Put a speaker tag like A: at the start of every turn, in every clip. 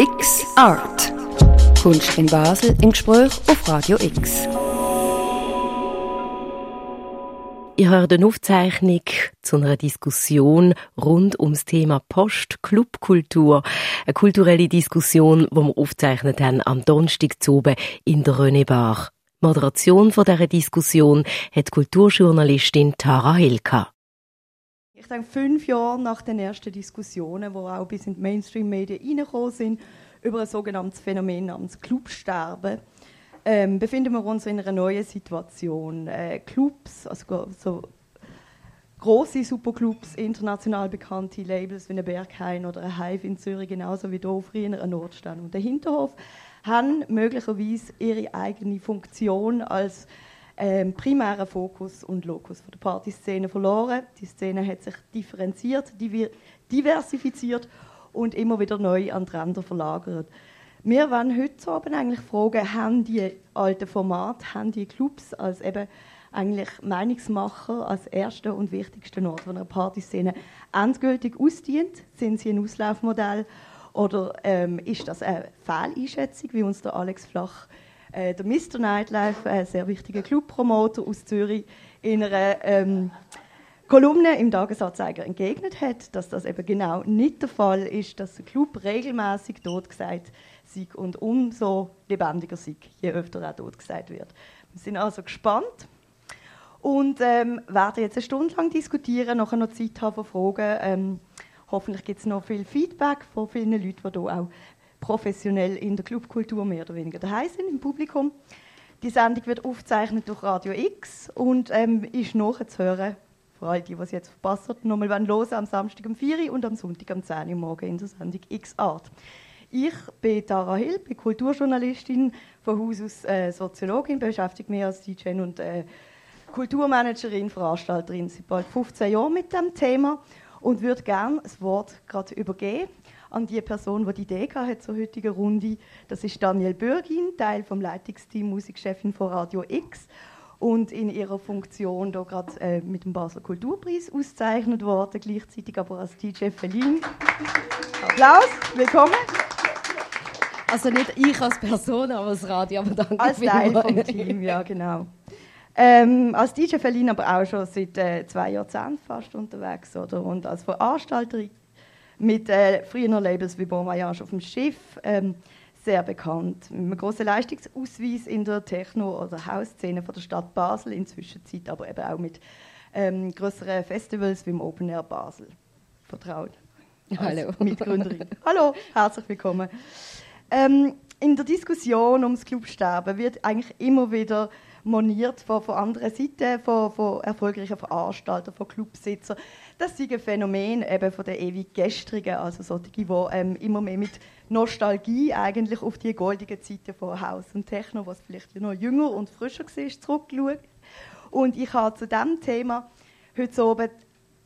A: X Art. Kunst in Basel im Gespräch auf Radio X.
B: Ihr hört eine Aufzeichnung zu einer Diskussion rund ums Thema Post-Clubkultur. Eine kulturelle Diskussion, die wir aufzeichnet haben am Donnerstag in der Rönebar. Moderation von dieser Diskussion hat Kulturjournalistin Tara Hilka.
C: Ich denke, fünf Jahre nach den ersten Diskussionen, die auch bis in die Mainstream-Medien reingekommen sind, über ein sogenanntes Phänomen namens Clubsterben, ähm, befinden wir uns in einer neuen Situation. Äh, Clubs, also so große Superclubs, international bekannte Labels wie ein Berghain oder ein Hive in Zürich, genauso wie hier früher ein Nordstand und der Hinterhof, haben möglicherweise ihre eigene Funktion als ähm, primären Fokus und Lokus der Partyszene verloren. Die Szene hat sich differenziert, diversifiziert und immer wieder neu an die Ränder verlagert. Wir wollen heute Abend eigentlich fragen, haben die alten Formate, haben die Clubs als eben eigentlich Meinungsmacher als erster und wichtigsten Ort von einer Partyszene endgültig ausdient? Sind sie ein Auslaufmodell oder ähm, ist das eine Fehleinschätzung, wie uns der Alex Flach, äh, der Mr. Nightlife, ein sehr wichtiger Clubpromoter aus Zürich, in einer ähm, Kolumne im Tagesanzeiger entgegnet hat, dass das eben genau nicht der Fall ist, dass der Club regelmäßig dort gesagt Sieg und umso lebendiger Sieg, je öfter auch dort gesagt wird. Wir sind also gespannt und ähm, werden jetzt eine Stunde lang diskutieren, nachher noch Zeit haben für Fragen. Ähm, hoffentlich gibt es noch viel Feedback von vielen Leuten, die hier auch professionell in der Clubkultur mehr oder weniger daheim sind im Publikum. Die Sendung wird aufgezeichnet durch Radio X und ähm, ist nachzuhören, für alle, die, die es jetzt verpasst haben, nochmal los am Samstag um 4 Uhr und am Sonntag um 10 Uhr morgen in der Sendung X Art. Ich bin Tara Hill, bin Kulturjournalistin, von Haus aus äh, Soziologin, beschäftige mich als DJ und äh, Kulturmanagerin, Veranstalterin seit bald 15 Jahren mit dem Thema und würde gerne das Wort gerade übergeben an die Person, die die Idee hat zur heutigen Runde. Das ist Daniel Bürgin, Teil vom Leitungsteam Musikchefin von Radio X und in ihrer Funktion da gerade äh, mit dem Basler Kulturpreis ausgezeichnet worden, gleichzeitig aber als DJ Verlin. Applaus, willkommen.
B: Also nicht ich als Person, aber das Radio, aber danke
C: Als Teil vom Team, ja genau. Ähm, als DJ Verlin aber auch schon seit äh, zwei Jahrzehnten fast unterwegs oder und als Veranstalterin mit äh, früheren Labels wie Bon Voyage auf dem Schiff ähm, sehr bekannt. Mit einem grossen Leistungsausweis in der Techno- oder Hausszene von der Stadt Basel, inzwischen Zeit aber eben auch mit ähm, größeren Festivals wie im Open Air Basel. Vertraut.
B: Hallo.
C: Mitgründerin. Hallo, herzlich willkommen. Ähm, in der Diskussion ums Clubsterben wird eigentlich immer wieder moniert von, von anderen Seiten, von, von erfolgreichen Veranstaltern, von Clubsitzern. Das ist ein Phänomen eben von der ewig Gestrigen, also solche, die ähm, immer mehr mit Nostalgie eigentlich auf die goldenen Zeiten von Haus und Techno, was vielleicht noch jünger und frischer war, zurückschauen. Und ich habe zu diesem Thema heute Abend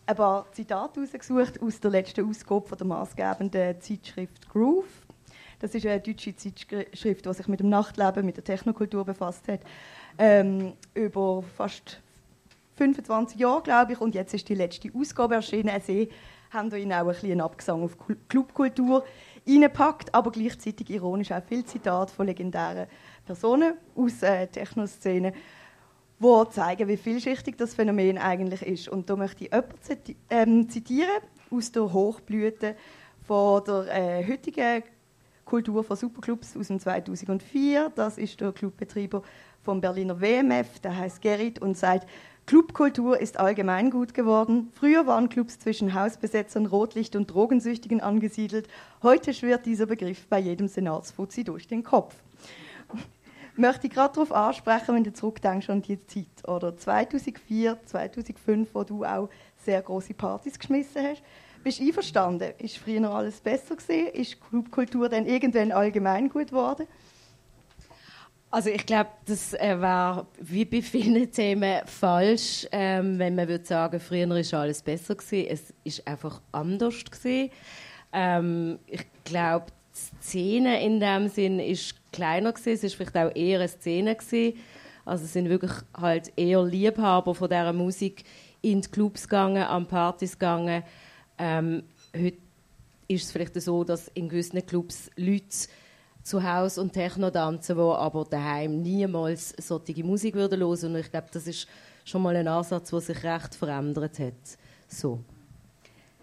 C: ein paar Zitate herausgesucht aus der letzten Ausgabe von der maßgebenden Zeitschrift Groove. Das ist eine deutsche Zeitschrift, die sich mit dem Nachtleben, mit der Technokultur befasst hat. Ähm, über fast 25 Jahre, glaube ich. Und jetzt ist die letzte Ausgabe erschienen. Sie haben da auch ein bisschen Abgesang auf Clubkultur reingepackt, aber gleichzeitig ironisch auch viele Zitate von legendären Personen aus der Technoszene, die zeigen, wie vielschichtig das Phänomen eigentlich ist. Und da möchte ich jemanden ähm, zitieren aus der Hochblüte von der äh, heutigen Kultur von Superclubs aus dem 2004. Das ist der Clubbetreiber vom Berliner WMF, der heißt Gerrit und sagt, Clubkultur ist allgemein gut geworden. Früher waren Clubs zwischen Hausbesetzern, Rotlicht- und Drogensüchtigen angesiedelt. Heute schwirrt dieser Begriff bei jedem Senatsfuzzi durch den Kopf. Möchte ich gerade darauf ansprechen, wenn du zurückdenkst an die Zeit, oder 2004, 2005, wo du auch sehr große Partys geschmissen hast. Bist du einverstanden? Ist früher alles besser gewesen? Ist Clubkultur dann irgendwann allgemein gut geworden?
B: Also ich glaube, das äh, wäre wie bei vielen Themen falsch, ähm, wenn man würde sagen, früher ist alles besser gewesen. Es ist einfach anders gewesen. Ähm, ich glaube, die Szene in dem Sinn ist kleiner gewesen. Es ist vielleicht auch eher eine Szene gewesen. Also es sind wirklich halt eher Liebhaber von dieser Musik in die Clubs gegangen, an Partys gegangen. Ähm, heute ist es vielleicht so, dass in gewissen Clubs Leute zu Hause und Techno tanzen, die aber daheim niemals solche Musik würden hören. Und ich glaube, das ist schon mal ein Ansatz, der sich recht verändert hat. So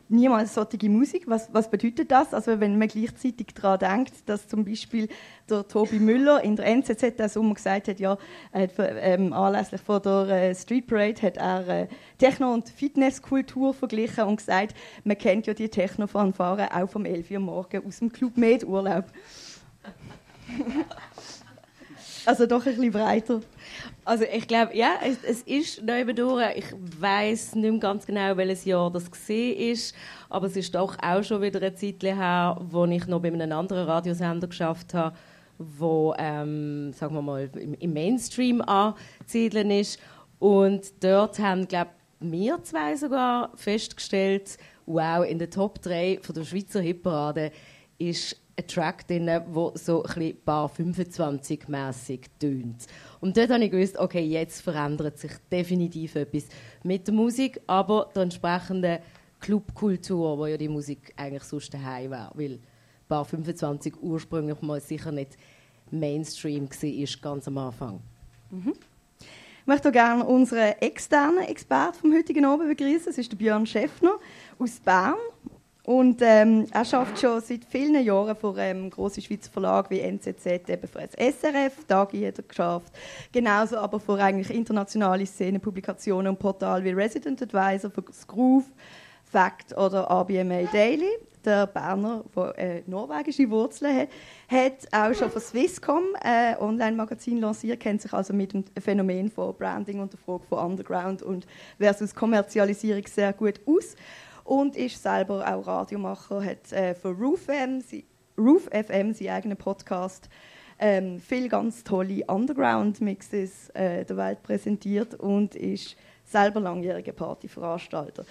C: niemals solche Musik. Was, was bedeutet das? Also wenn man gleichzeitig daran denkt, dass zum Beispiel der Tobi Müller in der NZZ der Sommer gesagt hat, ja, hat, ähm, anlässlich von der äh, Street Parade hat er äh, Techno- und Fitnesskultur verglichen und gesagt, man kennt ja die Techno-Fanfaren auch vom 11 Uhr morgen aus dem Club Med Urlaub. also doch ein bisschen breiter.
B: Also ich glaube, ja, es, es ist nebendurch. Ich weiß nicht mehr ganz genau, welches Jahr das gesehen ist, aber es ist doch auch schon wieder eine Zeit her, wo ich noch bei einem anderen Radiosender geschafft habe, wo, ähm, sagen wir mal, im, im Mainstream anzusiedeln ist. Und dort haben, glaube wir zwei sogar festgestellt, wow, in der Top 3 von der Schweizer Hitparade ist ein Track drin, der so ein bisschen Bar 25 mäßig tönt. Und dort habe ich gewusst, okay, jetzt verändert sich definitiv etwas mit der Musik, aber der entsprechenden Clubkultur, wo ja die Musik eigentlich sonst daheim wäre, weil Bar 25 ursprünglich mal sicher nicht Mainstream war, ganz am Anfang.
C: Mhm. Ich möchte gerne unseren externen Experten vom heutigen Abend begrüßen. Das ist der Björn Schäffner aus Bern. Und ähm, er schafft schon seit vielen Jahren für ähm, große Schweizer Verlage wie NZZ, eben für das SRF, Dagi hat er geschafft. Genauso aber für eigentlich internationale Szenenpublikationen und Portale wie Resident Advisor, für Groove, Fact oder ABMA Daily. Der Berner, der äh, norwegische Wurzeln hat, hat auch schon für Swisscom ein äh, Online-Magazin lanciert, kennt sich also mit dem Phänomen von Branding und der Frage von Underground und versus Kommerzialisierung sehr gut aus und ist selber auch Radiomacher, hat äh, für Roof FM, Roof FM seinen eigenen Podcast ähm, viele ganz tolle Underground-Mixes äh, der Welt präsentiert und ist selber langjähriger Partyveranstalter.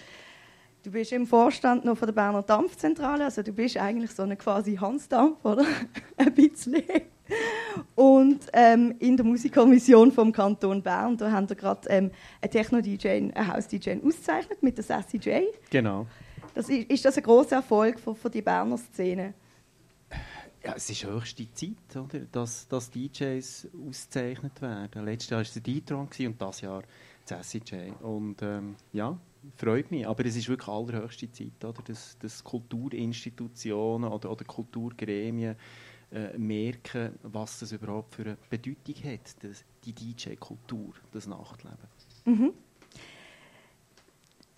C: Du bist im Vorstand noch von der Berner Dampfzentrale, also du bist eigentlich so eine quasi Hansdampf, oder? Ein bisschen. Und ähm, in der Musikkommission vom Kanton Bern, da haben wir gerade ähm, einen Techno-DJ, einen House-DJ ausgezeichnet mit der Sassy J.
D: Genau.
C: Das ist, ist das ein großer Erfolg für, für die Berner Szene?
D: Ja, es ist höchste Zeit, oder? Dass, dass DJs ausgezeichnet werden. Letztes Jahr war es der D-Tron und das Jahr das SCJ. Und ähm, ja, freut mich. Aber es ist wirklich allerhöchste Zeit, oder? Dass, dass Kulturinstitutionen oder, oder Kulturgremien äh, merken, was das überhaupt für eine Bedeutung hat, das, die DJ-Kultur, das Nachtleben.
C: Mhm.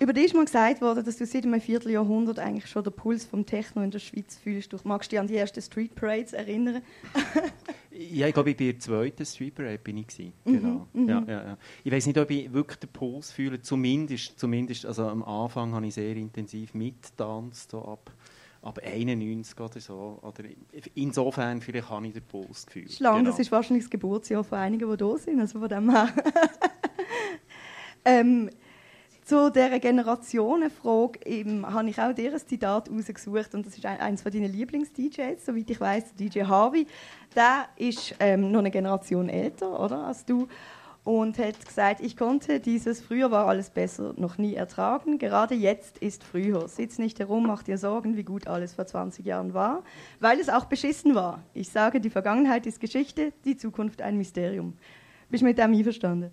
C: Über dich ist mal gesagt worden, dass du seit einem Vierteljahrhundert eigentlich schon den Puls vom Techno in der Schweiz fühlst. Du magst dich an die ersten Street Parades erinnern?
D: ja, ich glaube, ich bei der zweiten Street Parade bin ich gewesen. Mhm, genau. Mhm, ja, ja, ja. Ich weiß nicht, ob ich wirklich den Puls fühle. Zumindest, zumindest also am Anfang habe ich sehr intensiv mitgetanzt, so ab ab 91 oder so. Oder insofern vielleicht habe ich den Puls gefühlt.
C: Schlange, genau. das ist wahrscheinlich das Geburtsjahr von einigen, die da sind. Also von dem her. ähm, zu dieser Generationenfrage habe ich auch dir ein Zitat rausgesucht und das ist eines von deinen Lieblings-DJs, soweit ich weiß, DJ Harvey. Der ist ähm, noch eine Generation älter oder, als du und hat gesagt, ich konnte dieses früher war alles besser noch nie ertragen. Gerade jetzt ist früher. Sitz nicht herum, mach dir Sorgen, wie gut alles vor 20 Jahren war, weil es auch beschissen war. Ich sage, die Vergangenheit ist Geschichte, die Zukunft ein Mysterium. Bist du mit dem einverstanden?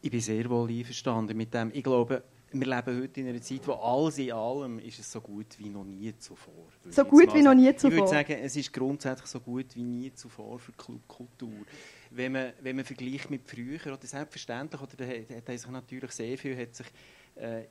D: Ich bin sehr wohl einverstanden mit dem. Ich glaube, wir leben heute in einer Zeit, wo alles in allem ist es so gut wie noch nie zuvor.
C: So gut wie noch nie zuvor?
D: Ich würde sagen, es ist grundsätzlich so gut wie nie zuvor für Clubkultur wenn man, wenn man vergleicht mit früher, oder selbstverständlich, oder hat sich natürlich sehr viel hat sich, äh,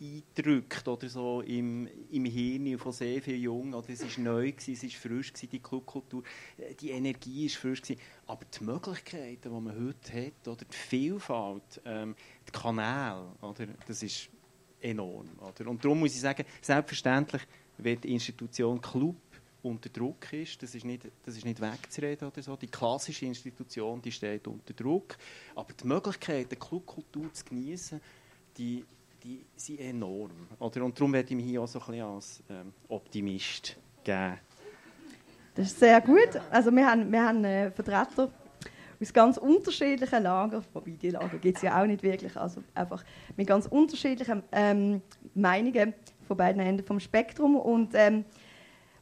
D: eingedrückt oder so im, im Hirn von sehr vielen Jungen. Oder es war neu, gewesen, es war frisch, gewesen, die Clubkultur, äh, die Energie war frisch. Gewesen. Aber die Möglichkeiten, die man heute hat, oder die Vielfalt, ähm, die Kanäle, oder, das ist enorm. Oder? Und darum muss ich sagen, selbstverständlich wird die Institution Club unter Druck ist. Das ist nicht, das ist nicht wegzureden oder so. Die klassische Institution die steht unter Druck. Aber die Möglichkeit, die Clubkultur zu genießen, die, die sind enorm. Oder? Und darum werde ich mich hier auch so ein bisschen als ähm, Optimist geben.
C: Das ist sehr gut. Also wir haben, wir haben einen Vertreter aus ganz unterschiedlichen Lagern, wobei die Lager gibt es ja auch nicht wirklich, also einfach mit ganz unterschiedlichen ähm, Meinungen von beiden Enden vom Spektrum. Und ähm,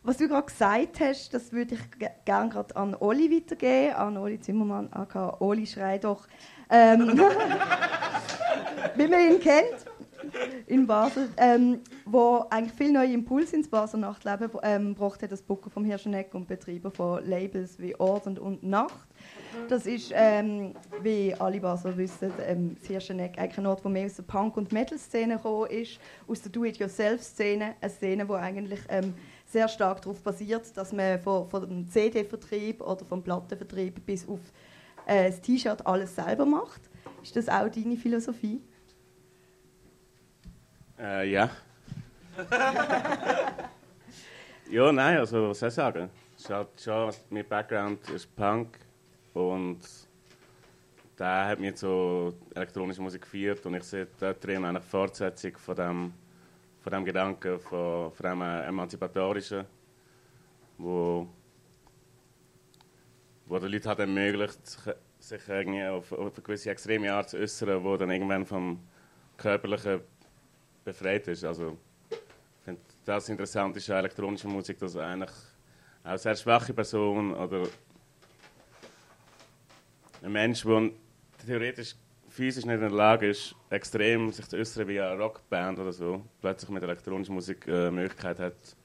C: was du gerade gesagt hast, das würde ich gerne gerade an Oli weitergeben, an Oli Zimmermann, aka Oli Schrei doch. Ähm, wie man ihn kennt in Basel, ähm, wo eigentlich viel neue Impulse ins Basel Nachtleben ähm, hat, das Booker vom Hirscheneck und Betreiber von Labels wie Ort und Nacht. Das ist, ähm, wie alle Basler wissen, ähm, das Hirscheneck eigentlich ein Ort, wo mehr aus der Punk- und Metal-Szene gekommen ist, aus der Do-it-yourself-Szene, eine Szene, die eigentlich ähm, sehr stark darauf basiert, dass man von, von dem CD-Vertrieb oder vom Plattenvertrieb bis auf äh, das T-Shirt alles selber macht. Ist das auch deine Philosophie?
E: Äh, ja. ja, nein, also was soll ich sagen? Schon, schon, mein Background ist Punk und der hat mir so elektronische Musik geführt und ich sehe da drin eine Fortsetzung von dem, von dem Gedanken, von, von dem emanzipatorischen, wo, wo die Leute halt ermöglicht, sich irgendwie auf, auf eine gewisse extreme Art zu äußern, wo dann irgendwann vom Körperlichen befreit ist. Also, ich finde das interessant ist an elektronischer Musik, dass eigentlich auch sehr schwache Person oder ein Mensch, der theoretisch physisch nicht in der Lage ist, extrem sich zu äußern wie eine Rockband oder so, plötzlich mit elektronischer Musik äh, Möglichkeit hat,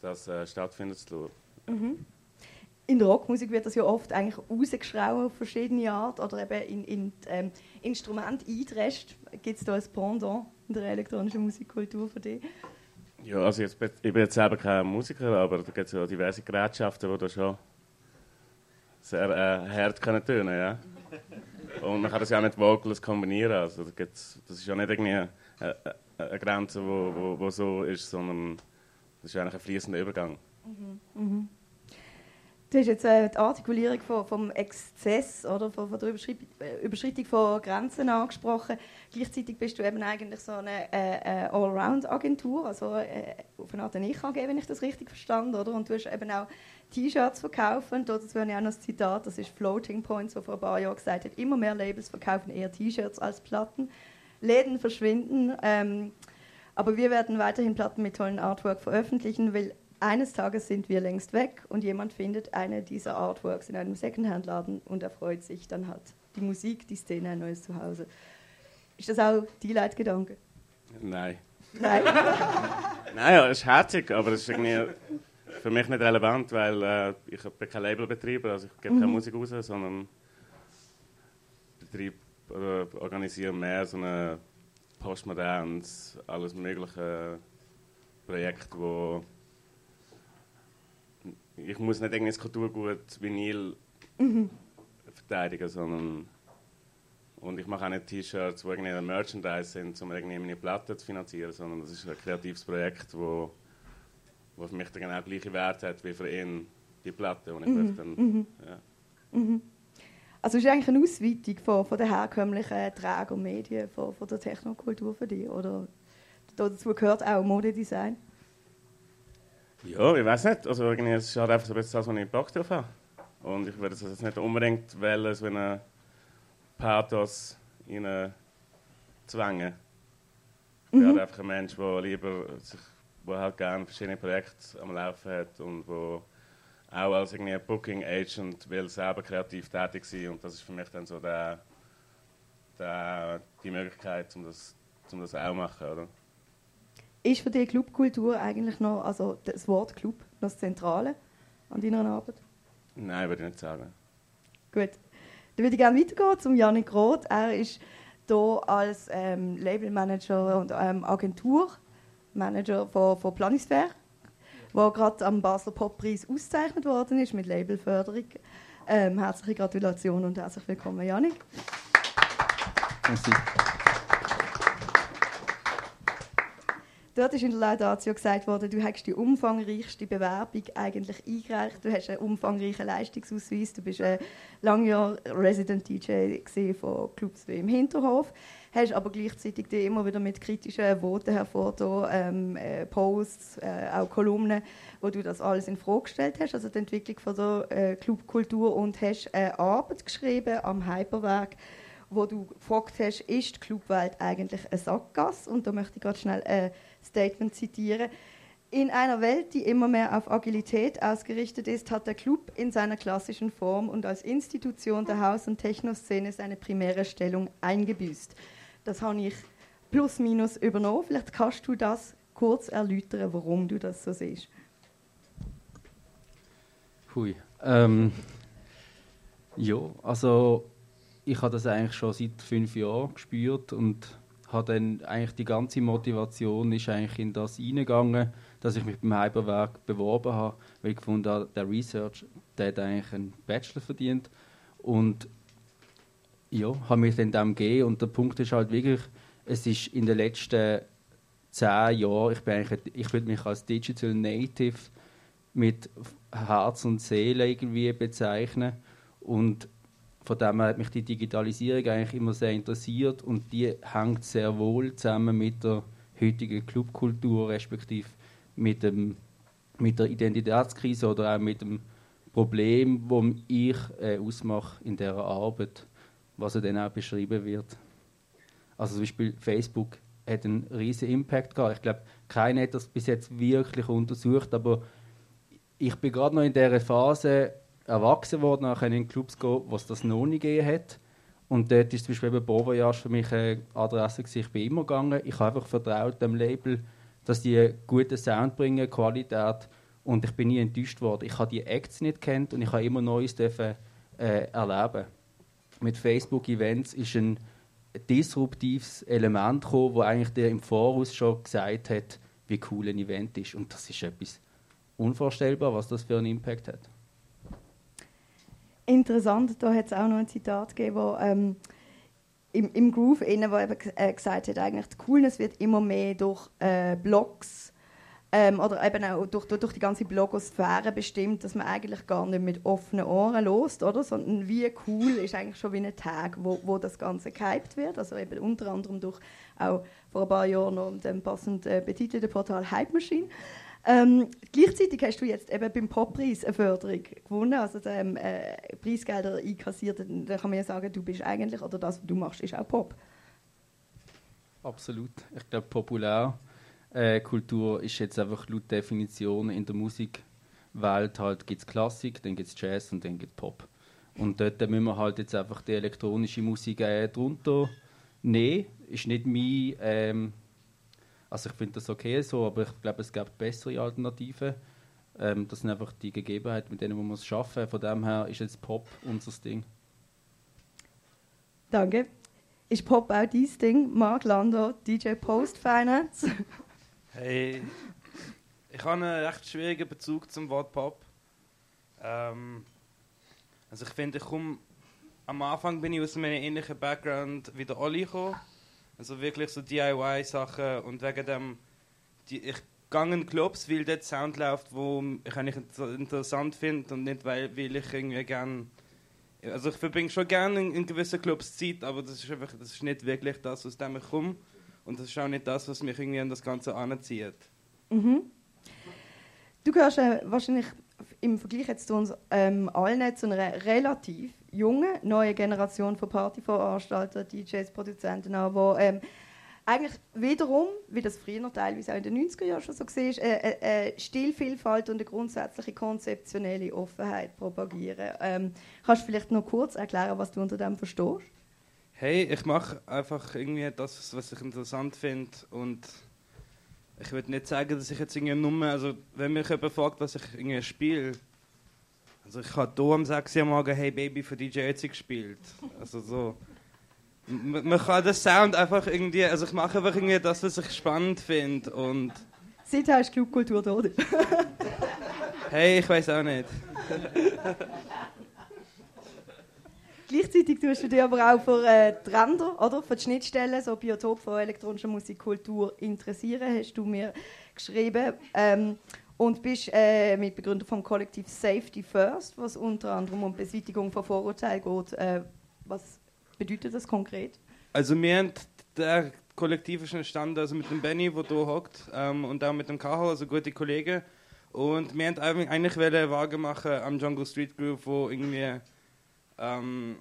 E: das äh, stattfinden zu lassen.
C: Mhm. In der Rockmusik wird das ja oft eigentlich rausgeschraubt auf verschiedene Art oder eben in, in ähm, Instrument eingedrescht. Gibt es da ein Pendant in der elektronischen Musikkultur für dich?
E: Ja, also jetzt, ich bin jetzt selber kein Musiker, aber da gibt es ja diverse Gerätschaften, die da schon sehr äh, hart können tönen ja. Und man kann das ja auch mit Vocals kombinieren. Also da gibt's, das ist ja nicht irgendwie eine, eine Grenze, die wo, wo, wo so ist, sondern das ist eigentlich ein fließender Übergang.
C: Mhm. Mhm. Du hast jetzt äh, die Artikulierung von, vom Exzess oder von, von der Überschreitung, äh, Überschreitung von Grenzen angesprochen. Gleichzeitig bist du eben eigentlich so eine äh, äh Allround-Agentur, also äh, auf eine Art eine IKG, wenn ich das richtig verstanden oder? Und du hast eben auch T-Shirts verkaufen. Dazu habe ich auch noch ein Zitat, das ist Floating Points, der vor ein paar Jahren gesagt hat, immer mehr Labels verkaufen eher T-Shirts als Platten. Läden verschwinden. Ähm, aber wir werden weiterhin Platten mit tollen Artwork veröffentlichen, weil eines Tages sind wir längst weg und jemand findet eine dieser Artworks in einem Secondhand-Laden und erfreut sich, dann hat die Musik, die Szene ein neues Zuhause. Ist das auch die Leitgedanke?
E: Nein.
C: Nein?
E: Nein, ja, es ist herzig, aber es ist irgendwie für mich nicht relevant, weil äh, ich bin kein Labelbetreiber, also ich gebe mhm. keine Musik raus, sondern betreibe oder organisiere mehr so ein postmodernes, alles mögliche Projekt, wo ich muss nicht irgendwie das Kulturgut Vinyl mhm. verteidigen, sondern und ich mache auch nicht T-Shirts, die irgendwie Merchandise sind, um irgendwie meine Platte zu finanzieren, sondern das ist ein kreatives Projekt, wo, wo für mich den genau gleichen Wert hat wie für ihn die Platte. Und ich mhm. dann,
C: mhm.
E: Ja.
C: Mhm. Also ist eigentlich eine Ausweitung von, von den herkömmlichen Träger und Medien, von, von der Technokultur für dich, oder dazu gehört auch Modedesign?
E: Ja, ich weiß nicht. Also irgendwie, es ist halt einfach so das, was ich Bock drauf habe. Und ich würde es jetzt nicht unbedingt wählen, so einen Pathos in zwängen. Ich bin mhm. halt einfach ein Mensch, der lieber sich, wo halt gerne verschiedene Projekte am Laufen hat und wo auch als irgendwie Booking Agent will selber kreativ tätig sein und das ist für mich dann so der, der, die Möglichkeit, um das, um das auch zu machen, oder?
C: Ist für dich Clubkultur eigentlich noch, also das Wort Club, noch das Zentrale an deiner Arbeit?
E: Nein, würde ich nicht sagen.
C: Gut. Dann würde ich gerne weitergehen zum Janik Roth. Er ist hier als ähm, Labelmanager und ähm, Agenturmanager von, von Planisphäre, der gerade am Basler Poppreis ausgezeichnet worden ist mit Labelförderung. Ähm, herzliche Gratulation und herzlich willkommen, Janik.
F: Merci.
C: Dort ist in der Laudatio gesagt worden, du hast die umfangreichste Bewerbung eigentlich eingereicht. Du hast einen umfangreichen Leistungsausweis. Du bist ein langjähriger Resident DJ von Clubs wie im Hinterhof. Hast aber gleichzeitig die immer wieder mit kritischen Worten hervorgetan, ähm, äh, Posts, äh, auch Kolumnen, wo du das alles in Frage gestellt hast, also die Entwicklung von der äh, Clubkultur und hast eine Arbeit geschrieben am Hyperwerk wo du gefragt hast, ist die Clubwelt eigentlich eine Sackgasse? Und da möchte ich gerade schnell ein Statement zitieren. In einer Welt, die immer mehr auf Agilität ausgerichtet ist, hat der Club in seiner klassischen Form und als Institution der Haus- und Technoszene seine primäre Stellung eingebüßt. Das habe ich plus minus übernommen. Vielleicht kannst du das kurz erläutern, warum du das so siehst.
F: Hui. Ähm, ja, also ich habe das eigentlich schon seit fünf Jahren gespürt und habe dann eigentlich die ganze Motivation ist eigentlich in das hineingegangen, dass ich mich beim Hyperwerk beworben habe, weil ich gefunden habe, der Research, der hat eigentlich einen Bachelor verdient und ja, habe mich dann dem gegeben. Und der Punkt ist halt wirklich, es ist in den letzten zehn Jahren, ich bin ich würde mich als Digital Native mit Herz und Seele irgendwie bezeichnen. Und von dem her hat mich die Digitalisierung eigentlich immer sehr interessiert. Und die hängt sehr wohl zusammen mit der heutigen Clubkultur, respektive mit, dem, mit der Identitätskrise oder auch mit dem Problem, das ich äh, ausmache in dieser Arbeit, was er dann auch beschrieben wird. Also zum Beispiel Facebook hat einen riesen Impact gehabt. Ich glaube, keiner hat das bis jetzt wirklich untersucht, aber ich bin gerade noch in dieser Phase, erwachsen geworden, nachher in Clubs gehen, es das noch nicht gegeben hat. Und dort ist zum Beispiel eben Beau Voyage für mich eine Adresse gewesen. Ich bin immer gegangen. Ich habe einfach vertraut dem Label, dass die guten Sound bringen, Qualität. Und ich bin nie enttäuscht worden. Ich habe die Acts nicht kennt und ich habe immer Neues dürfen, äh, erleben. Mit Facebook-Events ist ein disruptives Element gekommen, wo eigentlich der im Voraus schon gesagt hat, wie cool ein Event ist. Und das ist etwas unvorstellbar, was das für einen Impact hat
C: interessant, da hat es auch noch ein Zitat gegeben, wo, ähm, im, im Groove, innen, wo eben äh, gesagt hat, eigentlich die Coolness wird immer mehr durch äh, Blogs ähm, oder eben auch durch, durch, die ganze Blogosphäre bestimmt, dass man eigentlich gar nicht mit offenen Ohren lost, oder? Sondern wie cool ist eigentlich schon wie ein Tag, wo, wo das Ganze gehypt wird. Also eben unter anderem durch auch vor ein paar Jahren noch dem passend äh, betitelten Portal Hype Machine. Ähm, gleichzeitig hast du jetzt eben beim Poppreis eine Förderung gewonnen, also ähm, äh, Preisgelder einkassiert. Da kann man ja sagen, du bist eigentlich, oder das, was du machst, ist auch Pop.
F: Absolut. Ich glaube, Populärkultur äh, ist jetzt einfach laut Definition in der Musikwelt halt gibt es Klassik, dann gibt es Jazz und dann gibt es Pop. Und dort müssen wir halt jetzt einfach die elektronische Musik äh, drunter nehmen. Ist nicht mein ähm, also ich finde das okay so, aber ich glaube, es gibt bessere Alternativen. Ähm, das sind einfach die Gegebenheiten, mit denen wir es schaffen. Von dem her ist jetzt Pop unser Ding.
C: Danke. Ist Pop auch dein Ding? Mark Lando, DJ Post Finance?
G: hey, ich habe einen recht schwierigen Bezug zum Wort Pop. Ähm, also ich finde, ich komme am Anfang bin ich aus einem ähnlichen Background wie der Olli gekommen. Also wirklich so DIY-Sachen und wegen dem, die, ich gehe in Clubs, weil dort Sound läuft, wo ich eigentlich interessant finde und nicht, weil, weil ich irgendwie gerne also ich verbringe schon gerne in, in, gewissen Clubs Zeit, aber das ist einfach, das ist nicht wirklich das, aus dem ich komme. Und das ist auch nicht das, was mich irgendwie an das Ganze anzieht.
C: Mhm. Du gehörst äh, wahrscheinlich im Vergleich jetzt zu uns ähm, allen zu einer relativ junge, neue Generation von Partyveranstaltern, DJs, Produzenten an, die ähm, eigentlich wiederum, wie das früher teilweise auch in den 90er Jahren schon so war, äh, äh, äh, Stilvielfalt und eine grundsätzliche konzeptionelle Offenheit propagieren. Ähm, kannst du vielleicht noch kurz erklären, was du unter dem verstehst?
G: Hey, ich mache einfach irgendwie das, was ich interessant finde und ich würde nicht sagen, dass ich jetzt irgendwie nur, also wenn mich jemand fragt, was ich irgendwie spiele, also ich habe hier am 6 Uhr morgen Hey Baby für DJ Ötzi gespielt. Also so. Man kann den Sound einfach irgendwie, also ich mache einfach irgendwie das, was ich spannend finde und...
C: Seither hast du Clubkultur oder?
G: hey, ich weiß auch nicht.
C: Gleichzeitig tust du dich aber auch für äh, die Ränder, oder? Für die Schnittstellen, so Biotop von elektronischer Musikkultur interessieren, hast du mir geschrieben. Ähm, und bist äh, Mitbegründer vom Kollektiv Safety First, was unter anderem um Beseitigung von Vorurteilen geht. Äh, was bedeutet das konkret?
G: Also wir haben der Kollektiv ist entstanden, also mit dem Benny, der hier hockt, ähm, und auch mit dem Kaho, also gute Kollegen. Und wir wollten eigentlich eine Waage machen am Jungle Street Group, wo irgendwie ähm,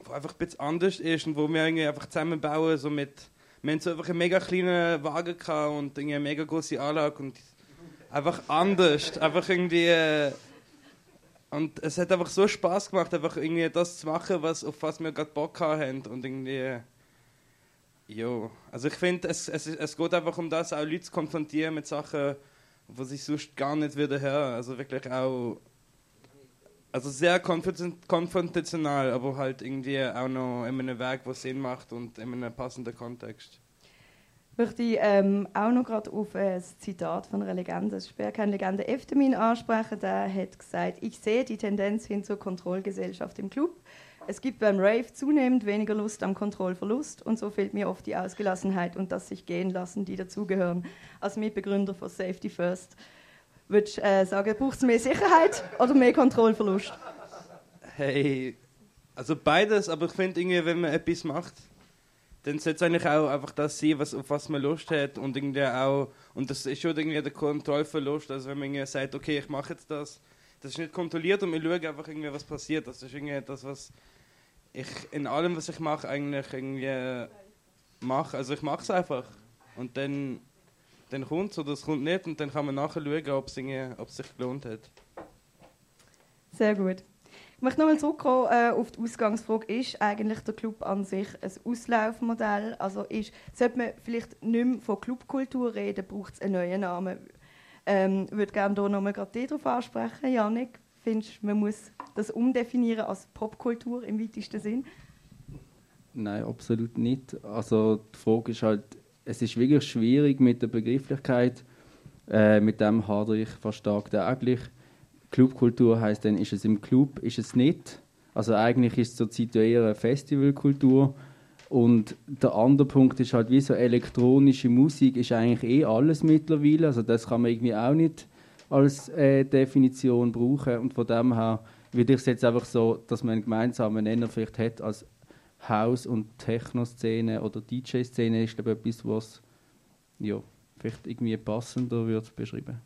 G: wo einfach ein bisschen anders ist und wo wir irgendwie einfach zusammenbauen, so mit wir hatten so einfach einen mega kleinen Wagen und eine mega große Anlage und einfach anders, einfach irgendwie äh, und es hat einfach so Spaß gemacht, einfach irgendwie das zu machen, was auf was wir gerade Bock haben und irgendwie Jo, also ich finde, es, es, es geht einfach um das, auch Leute zu konfrontieren mit Sachen, wo sich sonst gar nicht wieder hören. Also wirklich auch, also sehr konfrontational, aber halt irgendwie auch noch in einem Weg, der Sinn macht und in einem passenden Kontext.
C: Ich möchte ähm, auch noch gerade auf ein Zitat von einer Legende, keine Legende, Eftemin ansprechen. Der hat gesagt, ich sehe die Tendenz hin zur Kontrollgesellschaft im Club. Es gibt beim Rave zunehmend weniger Lust am Kontrollverlust und so fehlt mir oft die Ausgelassenheit und das sich gehen lassen, die dazugehören. Als Mitbegründer von Safety First würdest du äh, sagen, braucht es mehr Sicherheit oder mehr Kontrollverlust?
G: Hey, also beides, aber ich finde irgendwie, wenn man etwas macht, dann sollte es eigentlich auch einfach das sein, was, auf was man Lust hat und irgendwie auch, und das ist schon irgendwie der Kontrollverlust, also wenn man irgendwie sagt, okay, ich mache jetzt das, das ist nicht kontrolliert und wir schauen einfach irgendwie, was passiert, das ist irgendwie das, was ich in allem, was ich mache, eigentlich irgendwie mache. Also ich mache es einfach. Und dann, dann kommt es oder es kommt nicht und dann kann man nachher schauen, ob es, ob es sich gelohnt hat.
C: Sehr gut. Ich möchte nochmal zurückkommen äh, auf die Ausgangsfrage. Ist eigentlich der Club an sich ein Auslaufmodell? Also ist, sollte man vielleicht nicht mehr von Clubkultur reden, braucht es einen neuen Namen? Ähm, ich würde gerne hier nochmal gerade darauf ansprechen. Janik, findest du, man muss das umdefinieren als Popkultur im weitesten Sinn?
F: Nein, absolut nicht. Also die Frage ist halt, es ist wirklich schwierig mit der Begrifflichkeit. Äh, mit dem hadere ich fast stark täglich. Clubkultur heißt dann, ist es im Club, ist es nicht. Also eigentlich ist es zurzeit eher eine Festivalkultur. Und der andere Punkt ist halt, wie so elektronische Musik ist eigentlich eh alles mittlerweile. Also das kann man irgendwie auch nicht als äh, Definition brauchen. Und von dem her würde ich es jetzt einfach so, dass man einen gemeinsamen Nenner vielleicht hat als House- und Techno-Szene oder DJ-Szene, ist glaube etwas, was ja, vielleicht irgendwie passender wird beschreiben.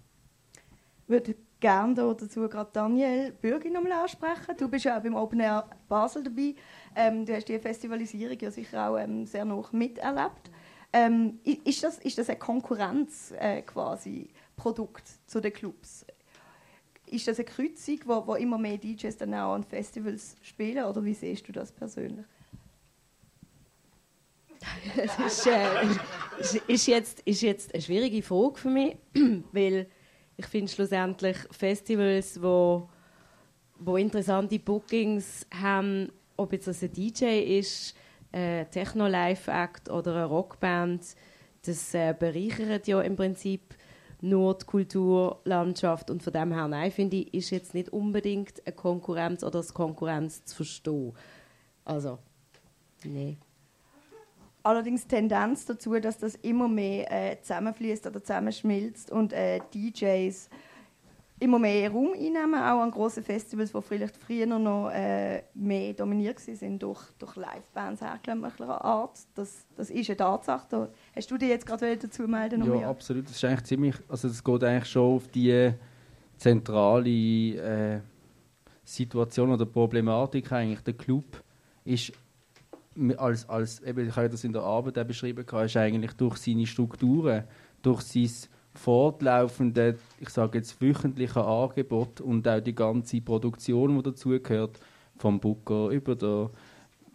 C: Ich würde gerne dazu gerade Daniel Bürgi nochmal ansprechen. Du bist ja auch beim Open Air Basel dabei. Ähm, du hast die Festivalisierung ja sicher auch ähm, sehr noch miterlebt. Ähm, ist, das, ist das eine Konkurrenz äh, quasi? Produkt zu den Clubs. Ist das eine Kreuzung, wo, wo immer mehr DJs dann auch an Festivals spielen oder wie siehst du das persönlich?
B: das ist, äh, ist, jetzt, ist jetzt eine schwierige Frage für mich, weil ich finde schlussendlich Festivals, wo, wo interessante Bookings haben, ob jetzt das ein DJ ist, ein Techno-Live-Act oder eine Rockband, das äh, bereichert ja im Prinzip nur die Kulturlandschaft. Und von dem her, nein, finde ich, ist jetzt nicht unbedingt eine Konkurrenz oder als Konkurrenz zu verstehen. Also, nein.
C: Allerdings Tendenz dazu, dass das immer mehr äh, zusammenfließt oder zusammenschmilzt und äh, DJs immer mehr Raum einnehmen, auch an grossen Festivals, die vielleicht früher noch äh, mehr dominiert sind durch, durch Livebands herkömmlicher Art. Das, das ist eine Tatsache. Da hast du dich jetzt gerade dazu melden?
F: Ja, mehr? absolut. Das ist eigentlich ziemlich, also das geht eigentlich schon auf die zentrale äh, Situation oder Problematik eigentlich. Der Club ist als, als eben, ich habe das in der Arbeit auch beschrieben, ist eigentlich durch seine Strukturen, durch sein fortlaufende, ich sage jetzt wöchentliche Angebot und auch die ganze Produktion, die dazugehört, vom Booker über den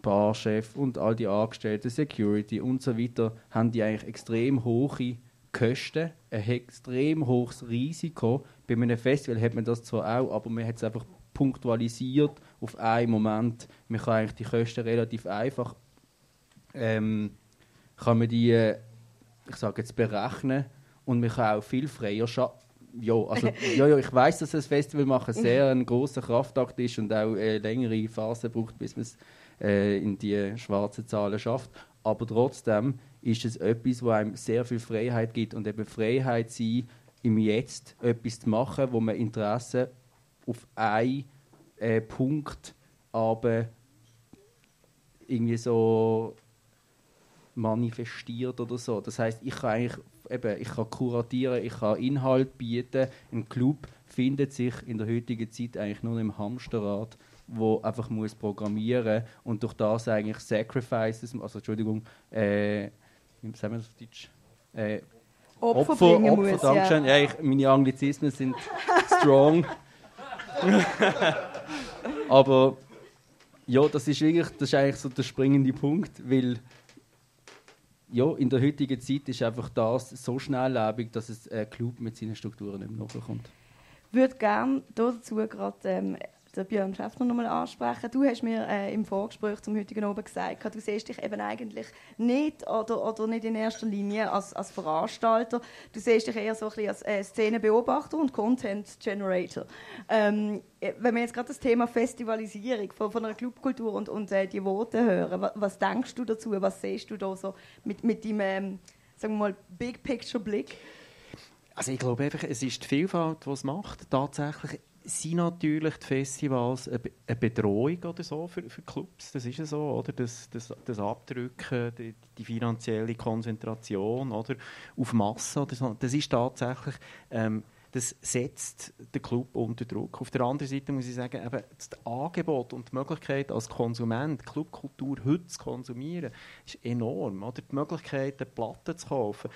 F: Barchef und all die Angestellten, Security und so weiter, haben die eigentlich extrem hohe Kosten, ein extrem hohes Risiko. Bei einem Festival hat man das zwar auch, aber man hat es einfach punktualisiert auf einen Moment. Man kann eigentlich die Kosten relativ einfach ähm, kann man die, ich sage jetzt berechnen und man kann auch viel freier ja, also, ja, ja, ich weiß, dass das Festival machen sehr ein großer Kraftakt ist und auch eine längere Phase braucht, bis man es äh, in die schwarzen Zahlen schafft. Aber trotzdem ist es etwas, wo einem sehr viel Freiheit gibt und eben Freiheit sein, im Jetzt etwas zu machen, wo man Interesse auf einen äh, Punkt aber irgendwie so manifestiert oder so. Das heißt, ich kann eigentlich eben, ich kann kuratieren, ich kann Inhalt bieten. Ein Club findet sich in der heutigen Zeit eigentlich nur im Hamsterrad, wo einfach muss programmieren und durch das eigentlich Sacrifices, also Entschuldigung, äh, wie sagen wir das auf Deutsch? Äh,
C: Opfer,
F: Opfer, Opfer
C: muss.
F: Dankeschön.
C: Ja.
F: Ja, ich, meine Anglizismen sind strong. Aber ja, das ist wirklich, das ist eigentlich so der springende Punkt, weil ja, in der heutigen Zeit ist einfach das so schnelllebig, dass es ein Club mit seinen Strukturen nicht mehr nachkommt.
C: Ich würde gerne dazu gerade ähm, den Björn Schäffner nochmal ansprechen. Du hast mir äh, im Vorgespräch zum heutigen Abend gesagt, du siehst dich eben eigentlich nicht oder, oder nicht in erster Linie als, als Veranstalter. Du siehst dich eher so ein bisschen als äh, Szenenbeobachter und Content Generator. Ähm, wenn wir jetzt gerade das Thema Festivalisierung von, von einer Clubkultur und, und äh, die Worte hören, was, was denkst du dazu? Was siehst du da so mit, mit deinem, ähm, sagen wir mal, Big Picture Blick?
D: Also ich glaube einfach, es ist die Vielfalt, die es macht. Tatsächlich sind natürlich die Festivals eine Be- eine Bedrohung oder so für, für Clubs. Das ist ja so, oder? Das, das, das Abdrücken, die, die finanzielle Konzentration oder? auf Masse oder so. Das ist tatsächlich... Ähm, das setzt den Club unter Druck. Auf der anderen Seite muss ich sagen, eben das Angebot und die Möglichkeit als Konsument Clubkultur heute zu konsumieren, ist enorm. Oder die Möglichkeit, eine Platte zu kaufen.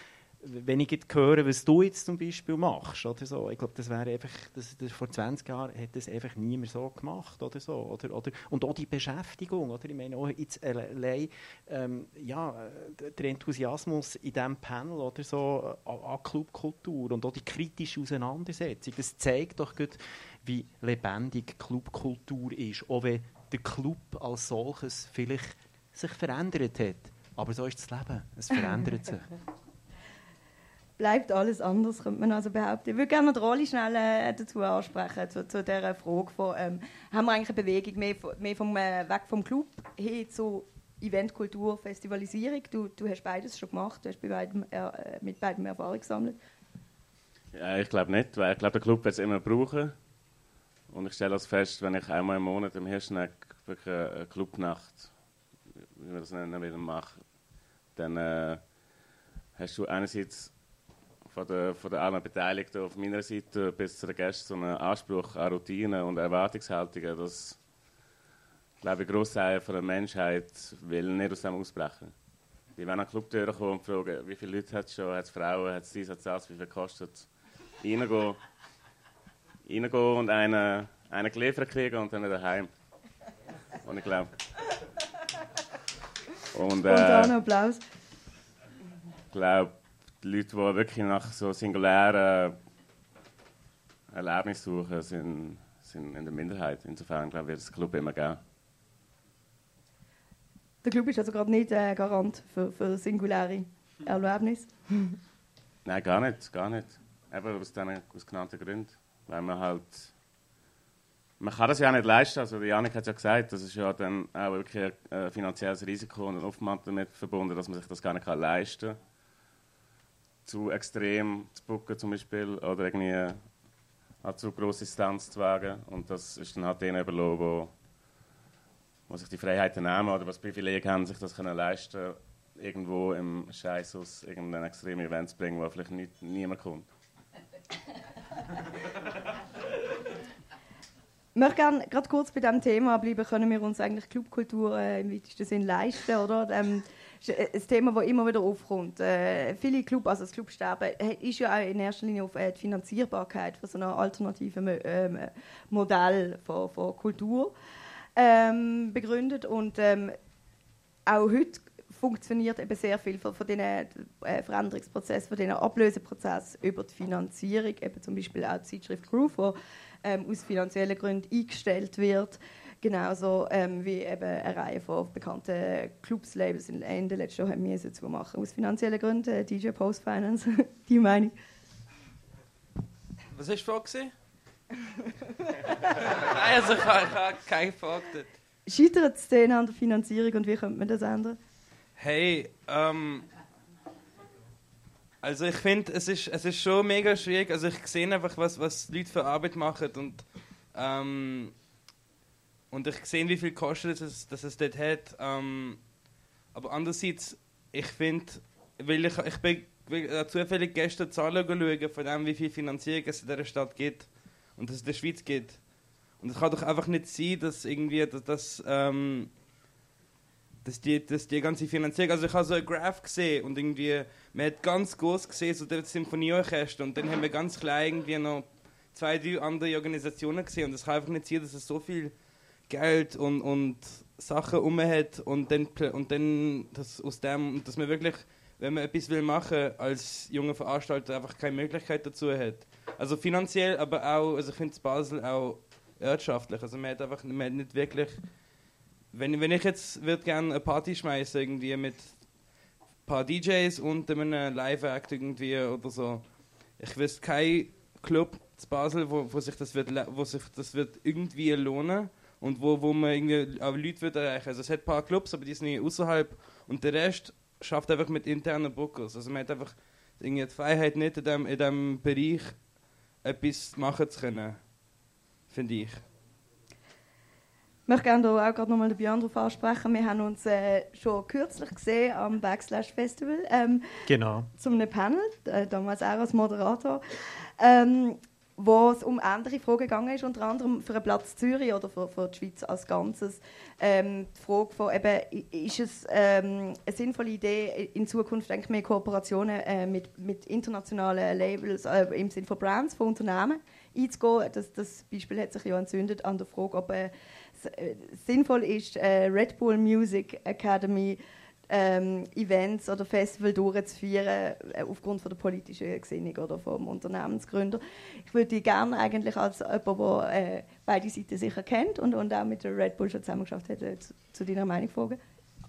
D: Wenn ich jetzt höre, was du jetzt zum Beispiel machst, oder so, ich glaube, das wäre einfach, das, das, vor 20 Jahren hat das einfach niemand so gemacht, oder so, oder, oder, und auch die Beschäftigung, oder, ich meine, auch jetzt allein, ähm, ja, der Enthusiasmus in diesem Panel, oder so, an, an Clubkultur und auch die kritische Auseinandersetzung, das zeigt doch gut, wie lebendig Clubkultur ist, auch wenn der Club als solches vielleicht sich verändert hat, aber so ist das Leben, es verändert sich.
C: bleibt alles anders, könnte man also behaupten. Ich würde gerne die Rolle schnell äh, dazu ansprechen, zu, zu dieser Frage von, ähm, haben wir eigentlich eine Bewegung mehr, mehr vom, äh, weg vom Club hin zu Eventkultur, Festivalisierung? Du, du hast beides schon gemacht, du hast bei beidem, äh, mit beidem Erfahrung gesammelt.
E: Ja, ich glaube nicht, weil ich glaube, der Club wird es immer brauchen. Und ich stelle das fest, wenn ich einmal im Monat im Hirschneck wirklich eine Clubnacht, wie wir das nennen will, mache, dann äh, hast du einerseits von der, von der allen Beteiligten auf meiner Seite bis zu den Gästen so einen Anspruch an Routine und Erwartungshaltungen, dass glaube ich, Großteil von der Menschheit will nicht aus dem ausbrechen. Die werden an Clubtüren kommen und fragen, wie viele Leute hat es schon, hat es Frauen, hat es dies, hat es das, wie viel kostet es? Reingehen, reingehen und einen, einen geliefert kriegen und dann wieder heim. Und ich glaube. Und äh,
C: Applaus.
E: ich glaube, die Leute, die wirklich nach so singulären Erlebnissen suchen, sind, sind in der Minderheit. Insofern glaube ich, wird es Club immer geben.
C: Der Club ist also gerade nicht äh, Garant für, für singuläre Erlebnisse.
E: Nein, gar nicht, gar nicht. Eben aus den aus genannten Gründen. Weil man halt. Man kann das ja auch nicht leisten. Also, Janik hat es ja gesagt, das ist ja dann auch wirklich ein äh, finanzielles Risiko und oftmals damit verbunden, dass man sich das gar nicht kann leisten kann. Zu extrem zu bucken zum Beispiel oder irgendwie eine zu grosse Distanz zu wagen. Und das ist dann halt denen überlassen, wo, wo sich die Freiheiten nehmen oder was Privileg haben, sich das können leisten irgendwo im Scheiß aus irgendein extreme Event zu bringen, wo vielleicht nicht, niemand kommt.
C: Ich möchte gerne gerade kurz bei diesem Thema bleiben. Können wir uns eigentlich Clubkultur äh, im weitesten Sinn leisten? Oder? Ähm, ist ein Thema, das immer wieder aufkommt. Äh, viele Club, also das Clubsterben äh, ist ja auch in erster Linie auf äh, die Finanzierbarkeit von so einem alternativen ähm, Modell von, von Kultur ähm, begründet. Und ähm, auch heute funktioniert eben sehr viel von, von diesen äh, Veränderungsprozessen, von diesen Ablöseprozessen über die Finanzierung, eben zum Beispiel auch die Zeitschrift Groove, wo ähm, aus finanziellen Gründen eingestellt wird. Genauso ähm, wie eben eine Reihe von bekannten Clubs, Labels in Ende letzten Jahr haben wir es zu machen. Aus finanziellen Gründen, äh, DJ Post Finance, die Meinung.
G: Was hast du vorgesehen? Nein, also ich habe, ich keine Frage dort.
C: Scheitert die Szene an der Finanzierung und wie könnte man das ändern?
G: Hey, ähm. Also ich finde, es ist, es ist schon mega schwierig. Also ich sehe einfach, was, was die Leute für Arbeit machen und ähm, und ich sehe, wie viel kostet es, dass es dort hat. Ähm, aber andererseits, ich finde, weil ich, ich bin äh, zufällig gestern Zahlen schauen von dem, wie viel Finanzierung es in dieser Stadt gibt und dass es in der Schweiz gibt. Und es kann doch einfach nicht sein, dass irgendwie, dass, dass, ähm, dass, die, dass die ganze Finanzierung, also ich habe so einen Graph gesehen und irgendwie, man hat ganz groß gesehen, so der Symphonieorchester und dann haben wir ganz klein irgendwie noch zwei, drei andere Organisationen gesehen und es kann einfach nicht sein, dass es so viel Geld und, und Sachen um hat und dann, und dann dass aus dem, dass man wirklich, wenn man etwas will machen als junger Veranstalter, einfach keine Möglichkeit dazu hat. Also finanziell, aber auch, also ich finde Basel auch wirtschaftlich. Also man hat einfach man hat nicht wirklich, wenn, wenn ich jetzt würde gerne eine Party schmeißen irgendwie mit ein paar DJs und einem Live-Act irgendwie oder so, ich wüsste kein Club in Basel, wo, wo sich das wird, wo sich das wird irgendwie lohnen und wo, wo man irgendwie auch Leute wird erreichen. Also es hat ein paar Clubs, aber die sind außerhalb und der Rest schafft einfach mit internen Bookers. Also man hat einfach irgendwie die Freiheit nicht in dem, in dem Bereich etwas machen zu können, finde ich.
C: Ich möchte gerne auch gerade nochmal den Björn darauf ansprechen. Wir haben uns äh, schon kürzlich gesehen am Backslash Festival. Ähm,
D: genau.
C: Zu einem Panel, äh, damals auch als Moderator. Ähm, wo es um andere Fragen gegangen ist, unter anderem für den Platz Zürich oder für, für die Schweiz als Ganzes. Ähm, die Frage von, eben, ist es ähm, eine sinnvolle Idee, in Zukunft denke mehr Kooperationen äh, mit, mit internationalen Labels äh, im Sinne von Brands, von Unternehmen einzugehen? Das, das Beispiel hat sich ja entzündet an der Frage, ob äh, es äh, sinnvoll ist, äh, Red Bull Music Academy ähm, Events oder Festivals durchzuführen äh, aufgrund von der politischen Gesinnung oder vom Unternehmensgründer. Ich würde gerne eigentlich als jemand, der äh, beide Seiten sicher kennt und, und auch mit der Red Bull schon zusammengeschafft hat, äh, zu, zu deiner Meinung fragen.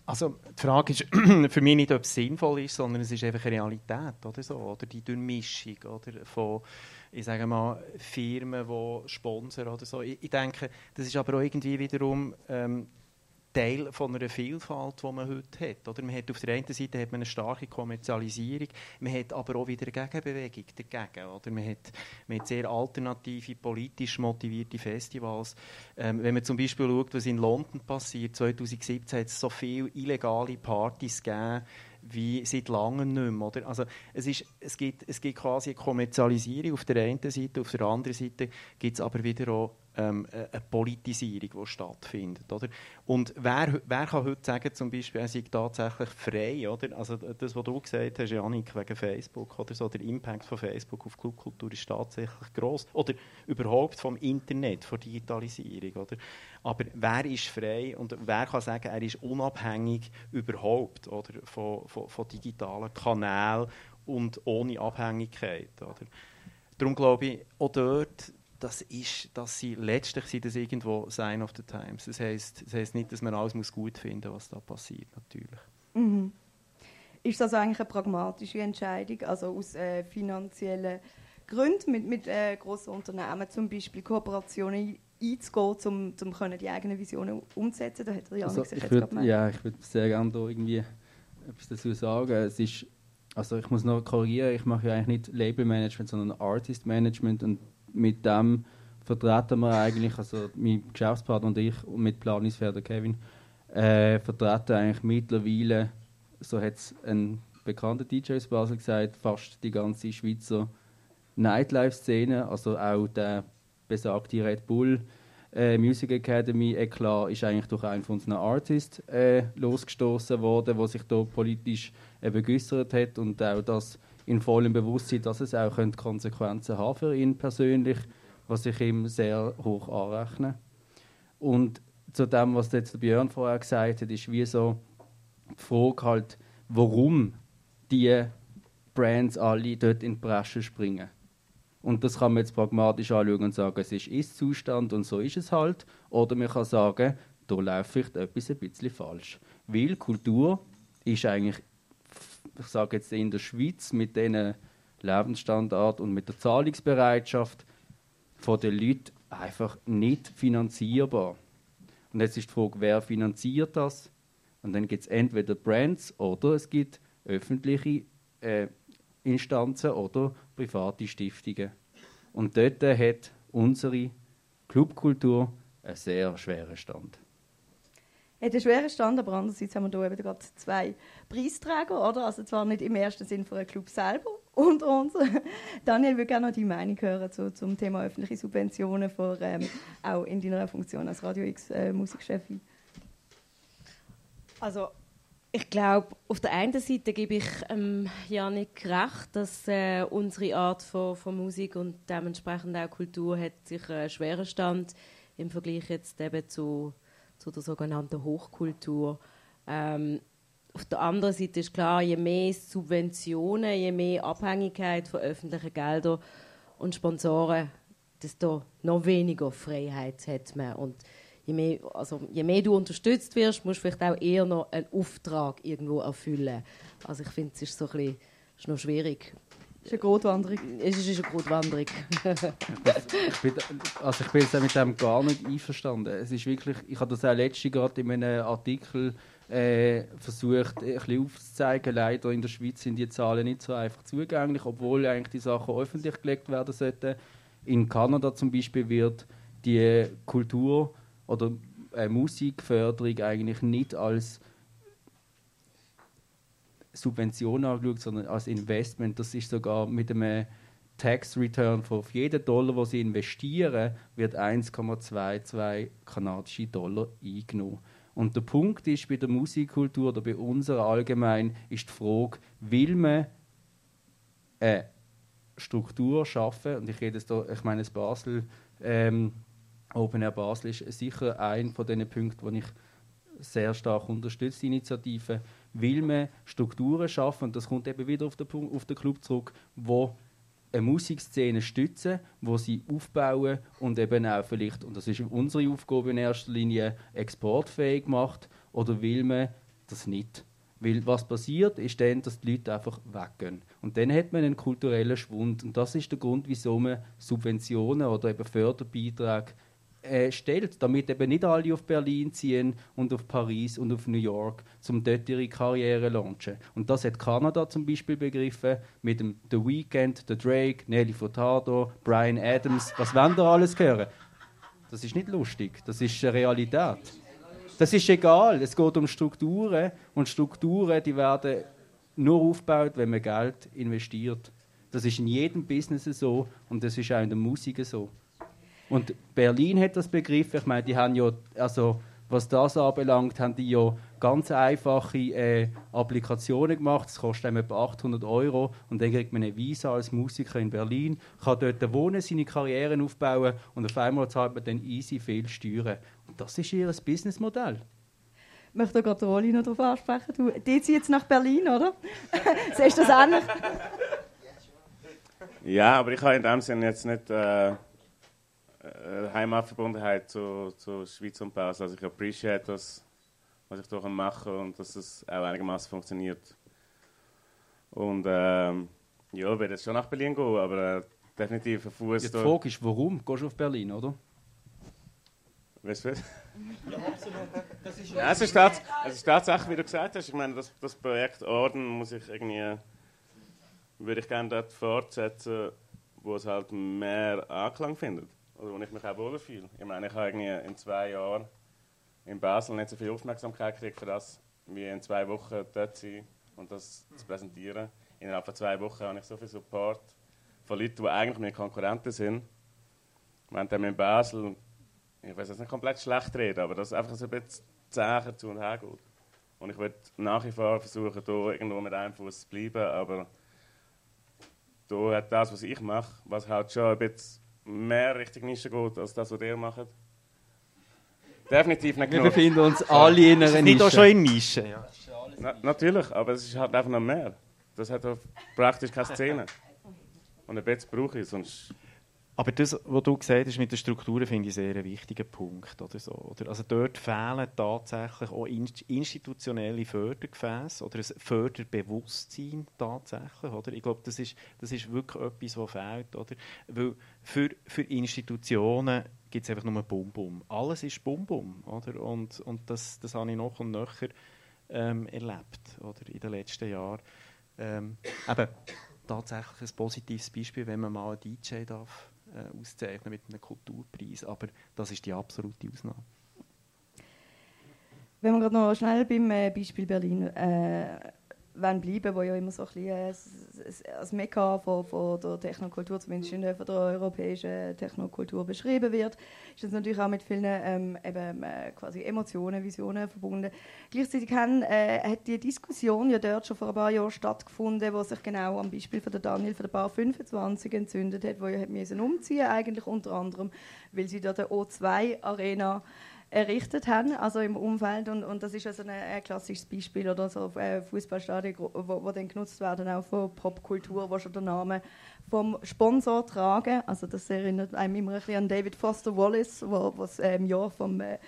D: Also die Frage ist für mich nicht, ob es sinnvoll ist, sondern es ist einfach eine Realität oder so, oder die Durchmischung oder von ich sage mal Firmen, die sponsern oder so. Ich, ich denke, das ist aber auch irgendwie wiederum ähm, Teil von einer Vielfalt, die man heute hat. Oder man hat auf der einen Seite hat man eine starke Kommerzialisierung, man hat aber auch wieder eine Gegenbewegung dagegen. Oder man, hat, man hat sehr alternative, politisch motivierte Festivals. Ähm, wenn man zum Beispiel schaut, was in London passiert, 2017 hat es so viele illegale Partys gegeben, wie seit langem nicht mehr. Oder? Also es, ist, es, gibt, es gibt quasi eine Kommerzialisierung auf der einen Seite, auf der anderen Seite gibt es aber wieder auch ähm, eine Politisierung, die stattfindet. Oder? Und wer, wer kann heute sagen, zum Beispiel, er sei tatsächlich frei? Oder? Also das, was du gesagt hast, Janik, wegen Facebook, oder so, der Impact von Facebook auf Clubkultur ist tatsächlich groß. Oder überhaupt vom Internet, von Digitalisierung. Oder? Aber wer ist frei und wer kann sagen, er ist unabhängig überhaupt oder, von, von, von digitalen Kanälen und ohne Abhängigkeit? Oder? Darum glaube ich, auch dort das ist, dass sie letztlich sind das irgendwo Sign of the Times. Das heißt, das heißt nicht, dass man alles muss gut finden, was da passiert, natürlich.
C: Mhm. Ist das eigentlich eine pragmatische Entscheidung, also aus äh, finanziellen Gründen mit, mit äh, grossen Unternehmen, zum Beispiel Kooperationen einzugehen, um, um die eigenen Visionen umzusetzen? Da hat
F: also, ich würd, Ja, ich würde sehr gerne da irgendwie etwas dazu sagen. Es ist, also ich muss noch korrigieren, ich mache ja eigentlich nicht Labelmanagement, sondern Artist Management und mit dem vertreten wir eigentlich, also mein Geschäftspartner und ich und mit Planungsfelder Kevin, äh, vertreten eigentlich mittlerweile, so hat es ein bekannter DJ aus Basel gesagt, fast die ganze Schweizer Nightlife-Szene, also auch der besagte Red Bull äh, Music Academy Eklat ist eigentlich durch einen von unseren Artists äh, losgestoßen worden, der sich da politisch eben geäußert hat und auch das in vollem Bewusstsein, dass es auch Konsequenzen haben für ihn persönlich, was ich ihm sehr hoch anrechne. Und zu dem, was jetzt Björn vorher gesagt hat, ist wie so die Frage halt, warum die Brands alle dort in die Bresche springen. Und das kann man jetzt pragmatisch anschauen und sagen, es ist Ist-Zustand und so ist es halt. Oder man kann sagen, da läuft vielleicht etwas ein bisschen falsch. Weil Kultur ist eigentlich ich sage jetzt in der Schweiz mit den Lebensstandard und mit der Zahlungsbereitschaft der Leute einfach nicht finanzierbar. Und jetzt ist die Frage, wer finanziert das? Und dann gibt es entweder Brands oder es gibt öffentliche äh, Instanzen oder private Stiftungen. Und dort hat unsere Clubkultur einen sehr schweren Stand.
C: Hat einen schweren Stand, aber andererseits haben wir hier gerade zwei Preisträger, oder? Also zwar nicht im ersten Sinn für den Club selber unter uns. Daniel, würde gerne noch deine Meinung hören zu, zum Thema öffentliche Subventionen, für, ähm, auch in deiner Funktion als Radio X äh, Musikchefin.
B: Also ich glaube, auf der einen Seite gebe ich ähm, Janik recht, dass äh, unsere Art von, von, Musik und dementsprechend auch Kultur hat sich einen schweren Stand im Vergleich jetzt eben zu, zu der sogenannten Hochkultur. Ähm, auf der anderen Seite ist klar, je mehr Subventionen, je mehr Abhängigkeit von öffentlichen Geldern und Sponsoren, desto noch weniger Freiheit hat man. Und je mehr, also, je mehr du unterstützt wirst, musst du vielleicht auch eher noch einen Auftrag irgendwo erfüllen. Also ich finde, es ist so ein bisschen, ist noch schwierig.
C: Es ist eine Grotwanderung.
B: Es ist eine Grotwanderung.
F: ich bin, also ich bin jetzt mit dem gar nicht einverstanden. Es ist wirklich, ich habe das auch letztens gerade in einem Artikel äh, versucht, ein bisschen aufzuzeigen. Leider in der Schweiz sind die Zahlen nicht so einfach zugänglich, obwohl eigentlich die Sachen öffentlich gelegt werden sollten. In Kanada zum Beispiel wird die Kultur oder äh, Musikförderung eigentlich nicht als Subvention angeschaut, sondern als Investment. Das ist sogar mit einem Tax Return von auf jeden Dollar, wo sie investieren, wird 1,22 kanadische Dollar eingenommen. Und der Punkt ist bei der Musikkultur oder bei unserer allgemein ist die Frage, will man eine Struktur schaffen? Und ich rede jetzt da, ich meine, das Basel ähm, Open Air Basel ist sicher ein von den Punkten, die ich sehr stark unterstütze, die Initiative, will man Strukturen schaffen, und das kommt eben wieder auf den, auf den Club zurück, wo eine Musikszene stützen, wo sie aufbauen und eben auch vielleicht, und das ist unsere Aufgabe in erster Linie, exportfähig macht, oder will man das nicht? Weil was passiert, ist dann, dass die Leute einfach weggehen. Und dann hat man einen kulturellen Schwund. Und das ist der Grund, wieso man Subventionen oder eben Förderbeiträge äh, stellt, damit eben nicht alle auf Berlin ziehen und auf Paris und auf New York, um dort ihre Karriere zu launchen. Und das hat Kanada zum Beispiel begriffen mit dem The Weeknd, The Drake, Nelly Furtado, Brian Adams. Was wollen da alles hören? Das ist nicht lustig, das ist eine Realität. Das ist egal, es geht um Strukturen und Strukturen, die werden nur aufgebaut, wenn man Geld investiert. Das ist in jedem Business so und das ist auch in der Musik so. Und Berlin hat das begriffen. Ich meine, die haben ja, also was das anbelangt, haben die ja ganz einfache äh, Applikationen gemacht. Das kostet etwa 800 Euro und dann kriegt man eine Visa als Musiker in Berlin, kann dort wohnen, seine Karriere aufbauen und auf einmal zahlt man dann easy viel Steuern. Und das ist ihr Businessmodell.
C: Ich möchte gerade Rolli noch darauf ansprechen. Du, die zieht jetzt nach Berlin, oder? Siehst du das ähnlich?
E: Ja, aber ich habe in dem Sinne jetzt nicht... Äh, Heimatverbundenheit zu, zu Schweiz und Basel. Also ich appreciate das, was ich hier mache und dass es auch einigermaßen funktioniert. Und ähm, ja, ich werde jetzt schon nach Berlin gehen, aber äh, definitiv ein Fuß.
F: Die Frage ist, warum gehst du auf Berlin, oder?
E: Weißt du was? Ja, Das ist ja, es, ist es ist tatsächlich, wie du gesagt hast, ich meine, das, das Projekt Orden muss ich irgendwie, würde ich gerne dort fortsetzen, wo es halt mehr Anklang findet oder wo ich mich auch wohler fühle. Ich meine, ich habe irgendwie in zwei Jahren in Basel nicht so viel Aufmerksamkeit gekriegt für das, wie in zwei Wochen dort sein und das zu präsentieren. Innerhalb von zwei Wochen habe ich so viel Support von Leuten, die eigentlich meine Konkurrenten sind. Wenn dann in Basel, ich weiß jetzt nicht komplett schlecht reden, aber das einfach so ein bisschen zäher zu und her geht. Und ich würde nach wie vor versuchen, hier irgendwo mit einem Fuß zu bleiben, aber da hat das, was ich mache, was halt schon ein bisschen mehr Richtung Nische geht, als das, was ihr macht. Definitiv nicht
F: Wir befinden uns alle in einer Nische.
D: Nicht auch schon in Nische, ja.
E: Na, natürlich, aber es ist halt einfach noch mehr. Das hat praktisch keine Szene. Und ein bisschen brauche ich, sonst
D: Aber das, was du gesagt hast mit den Strukturen, finde ich sehr einen wichtigen Punkt. Oder so, oder? Also dort fehlen tatsächlich auch institutionelle Fördergefäße oder ein Förderbewusstsein tatsächlich. Oder? Ich glaube, das ist, das ist wirklich etwas, was fehlt. Oder? Weil für, für Institutionen gibt es einfach nur Bum-Bum. Alles ist Bum-Bum. Und, und das, das habe ich noch und nöcher ähm, erlebt oder? in den letzten Jahren. Ähm, eben, tatsächlich ein positives Beispiel, wenn man mal einen DJ darf äh, auszeichnen mit einem Kulturpreis. Aber das ist die absolute Ausnahme.
C: Wenn wir gerade noch schnell beim äh, Beispiel Berlin äh, wollen bleiben, wo ja immer so ein bisschen äh, als Mekka von, von der Technokultur, zumindest in von der europäischen Technokultur beschrieben wird, ist das natürlich auch mit vielen ähm, eben, äh, quasi Emotionen, Visionen verbunden. Gleichzeitig haben, äh, hat die Diskussion ja dort schon vor ein paar Jahren stattgefunden, wo sich genau am Beispiel von der Daniel von der Bar 25 entzündet hat, wo ja hat umziehen eigentlich unter anderem, weil sie da der O2 Arena errichtet haben, also im Umfeld. Und, und das ist also ein, ein klassisches Beispiel oder so äh, Fußballstadien, wo, wo dann genutzt werden auch von Popkultur, wo schon der Name vom Sponsor tragen. Also das erinnert einem immer ein bisschen an David Foster Wallace, wo was äh, im Jahr vom äh,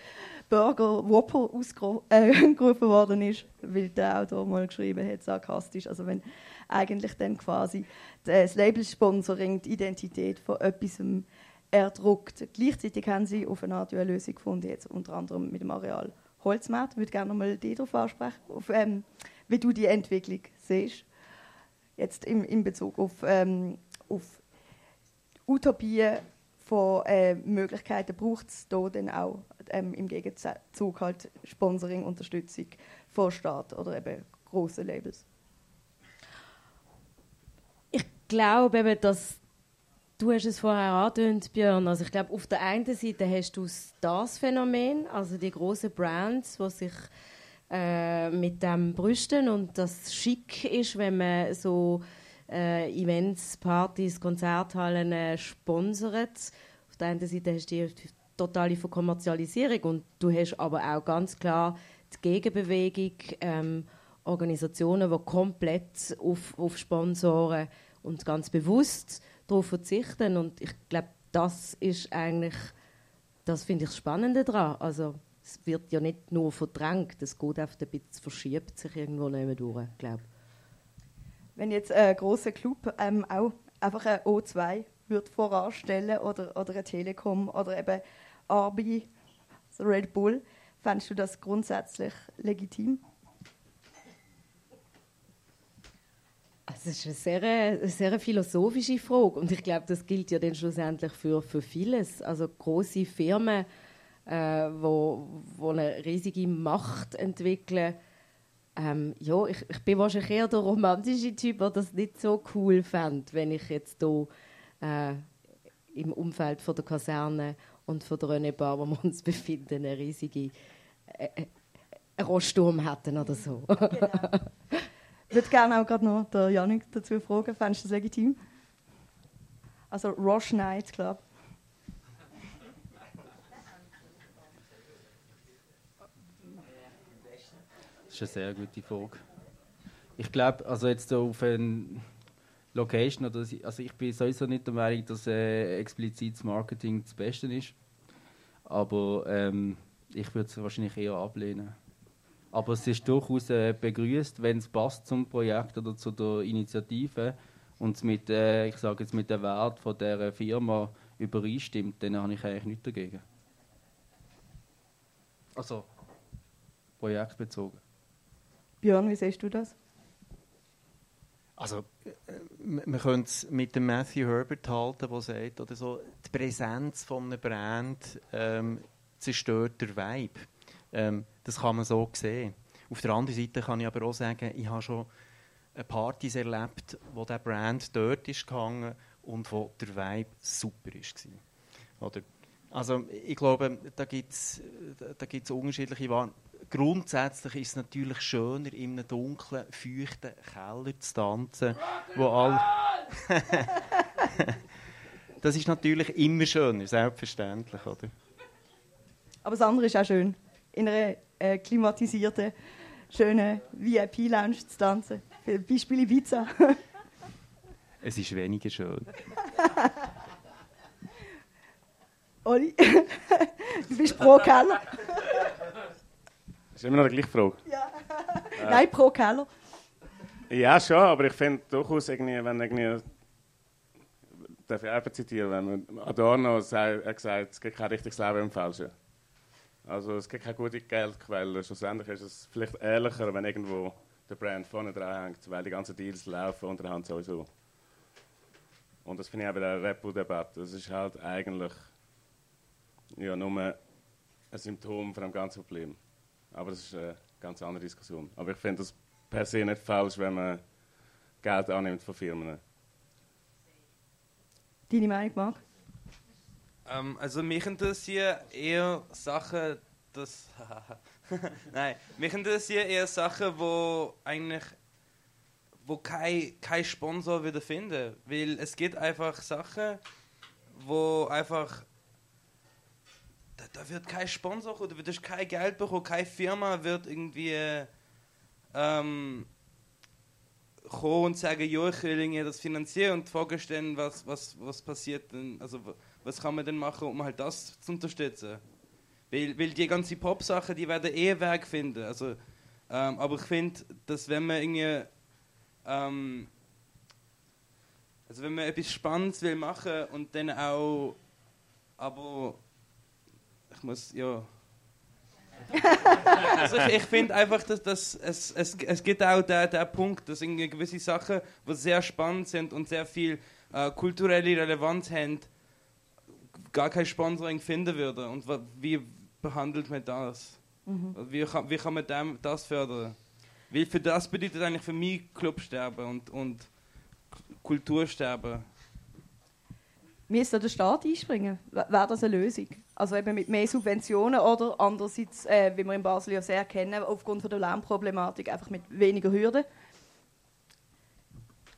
C: Burger Whopper ausgerufen äh, worden ist, weil der Autor mal geschrieben hat, sarkastisch. Also wenn eigentlich dann quasi das Label-Sponsoring die Identität von etwas erdruckt. Gleichzeitig haben sie auf eine Art eine Lösung gefunden, jetzt unter anderem mit dem Areal Holzmarkt. Ich würde gerne nochmal die darauf ansprechen, auf, ähm, wie du die Entwicklung siehst. Jetzt im, in Bezug auf, ähm, auf Utopien von äh, Möglichkeiten braucht es da dann auch ähm, im Gegenzug halt Sponsoring, Unterstützung von Staat oder eben große Labels.
B: Ich glaube dass Du hast es vorher angedeutet, Björn. Also ich glaube, auf der einen Seite hast du das Phänomen, also die großen Brands, die sich äh, mit dem brüsten und das schick ist, wenn man so äh, Events, Partys, Konzerthallen äh, sponsert. Auf der einen Seite hast du die totale Verkommerzialisierung und du hast aber auch ganz klar die Gegenbewegung, ähm, Organisationen, die komplett auf, auf Sponsoren und ganz bewusst darauf verzichten. Und ich glaube, das ist eigentlich, das finde ich Spannende daran. Also, es wird ja nicht nur verdrängt, es geht einfach ein bisschen, verschiebt sich irgendwo nicht durch, glaube
C: Wenn jetzt ein großer Club ähm, auch einfach ein O2 wird voranstellen oder, oder ein Telekom oder eben also Red Bull, fändest du das grundsätzlich legitim?
B: Das ist eine sehr, sehr philosophische Frage und ich glaube, das gilt ja dann schlussendlich für, für vieles. Also große Firmen, äh, wo, wo eine riesige Macht entwickeln. Ähm, ja, ich, ich bin wahrscheinlich eher der romantische Typ, der das nicht so cool fände, wenn ich jetzt hier äh, im Umfeld von der Kaserne und von der René Bar, wo wir uns befinden, eine riesige äh, äh, hätten oder so. Genau.
C: Ich würde gerne auch gerade noch der Janik dazu fragen. Fändest du das legitim? Also Roche Night Club.
F: Das ist eine sehr gute Frage. Ich glaube, also jetzt auf eine Location, oder, also ich bin sowieso nicht der Meinung, dass äh, explizites Marketing das Beste ist. Aber ähm, ich würde es wahrscheinlich eher ablehnen. Aber es ist durchaus äh, begrüßt, wenn es passt zum Projekt oder zu der Initiative und es mit, äh, ich sage jetzt mit dem Wert von der Firma übereinstimmt, dann habe ich eigentlich nichts dagegen. Also projektbezogen.
C: Björn, wie siehst du das?
D: Also, äh, man könnte es mit dem Matthew Herbert halten, der sagt, oder so, die Präsenz von einem Brand ähm, zerstört der Vibe. Ähm, das kann man so sehen. Auf der anderen Seite kann ich aber auch sagen, ich habe schon Partys erlebt, wo der Brand dort ist gegangen und wo der Vibe super war. Oder? Also ich glaube, da gibt es da gibt's unterschiedliche Waren. Grundsätzlich ist es natürlich schöner, in einem dunklen, feuchten Keller zu tanzen, wo all Das ist natürlich immer schöner, selbstverständlich, oder?
C: Aber das andere ist auch schön in einer äh, klimatisierten, schönen VIP-Lounge zu tanzen. Beispiel Ibiza.
D: es ist weniger schön.
C: Oli, du bist pro Keller.
E: Das ist immer noch die gleiche Frage.
C: Ja. Nein, pro Keller.
E: Ja, schon, aber ich finde durchaus irgendwie, wenn irgendwie, darf ich einfach zitieren, wenn Adorno sagt, er gesagt, es gibt kein richtiges Leben im Falschen. Also es gibt keine gute Geldquelle. Schlussendlich ist es vielleicht ehrlicher, wenn irgendwo der Brand vorne dran hängt, weil die ganzen Deals laufen unterhand sowieso. Und das finde ich auch bei der Repo-Debatte. Das ist halt eigentlich ja, nur ein Symptom von einem ganzen Problem. Aber das ist eine ganz andere Diskussion. Aber ich finde das per se nicht falsch, wenn man Geld annimmt von Firmen.
C: Deine Meinung, Marc?
G: Ähm, also mich interessieren eher Sachen, das... Nein, mich interessieren eher Sachen, wo eigentlich wo kein, kein Sponsor wieder finden. Weil es gibt einfach Sachen, wo einfach da, da wird kein Sponsor da wird kein Geld bekommen, keine Firma wird irgendwie ähm, kommen und sagen, ja, ich will das finanzieren und die Frage stellen, was, was, was passiert denn, also was kann man denn machen, um halt das zu unterstützen. Weil, weil die ganzen Pop-Sachen, die werden eh Weg finden. Also, ähm, aber ich finde, dass wenn man irgendwie ähm, also wenn man etwas Spannendes will machen und dann auch aber ich muss ja also ich, ich finde einfach, dass, dass es, es, es gibt auch der, der Punkt, dass irgendwie gewisse Sachen, die sehr spannend sind und sehr viel äh, kulturelle Relevanz haben, gar kein Sponsoring finden würde. Und wie behandelt man das? Mhm. Wie, kann, wie kann man dem, das fördern? Weil für das bedeutet eigentlich für mich Clubsterben und, und Kultursterben.
C: Müsste der Staat einspringen? Wäre das eine Lösung? Also eben mit mehr Subventionen oder andererseits, äh, wie wir in Basel ja sehr kennen, aufgrund von der Lärmproblematik einfach mit weniger Hürden?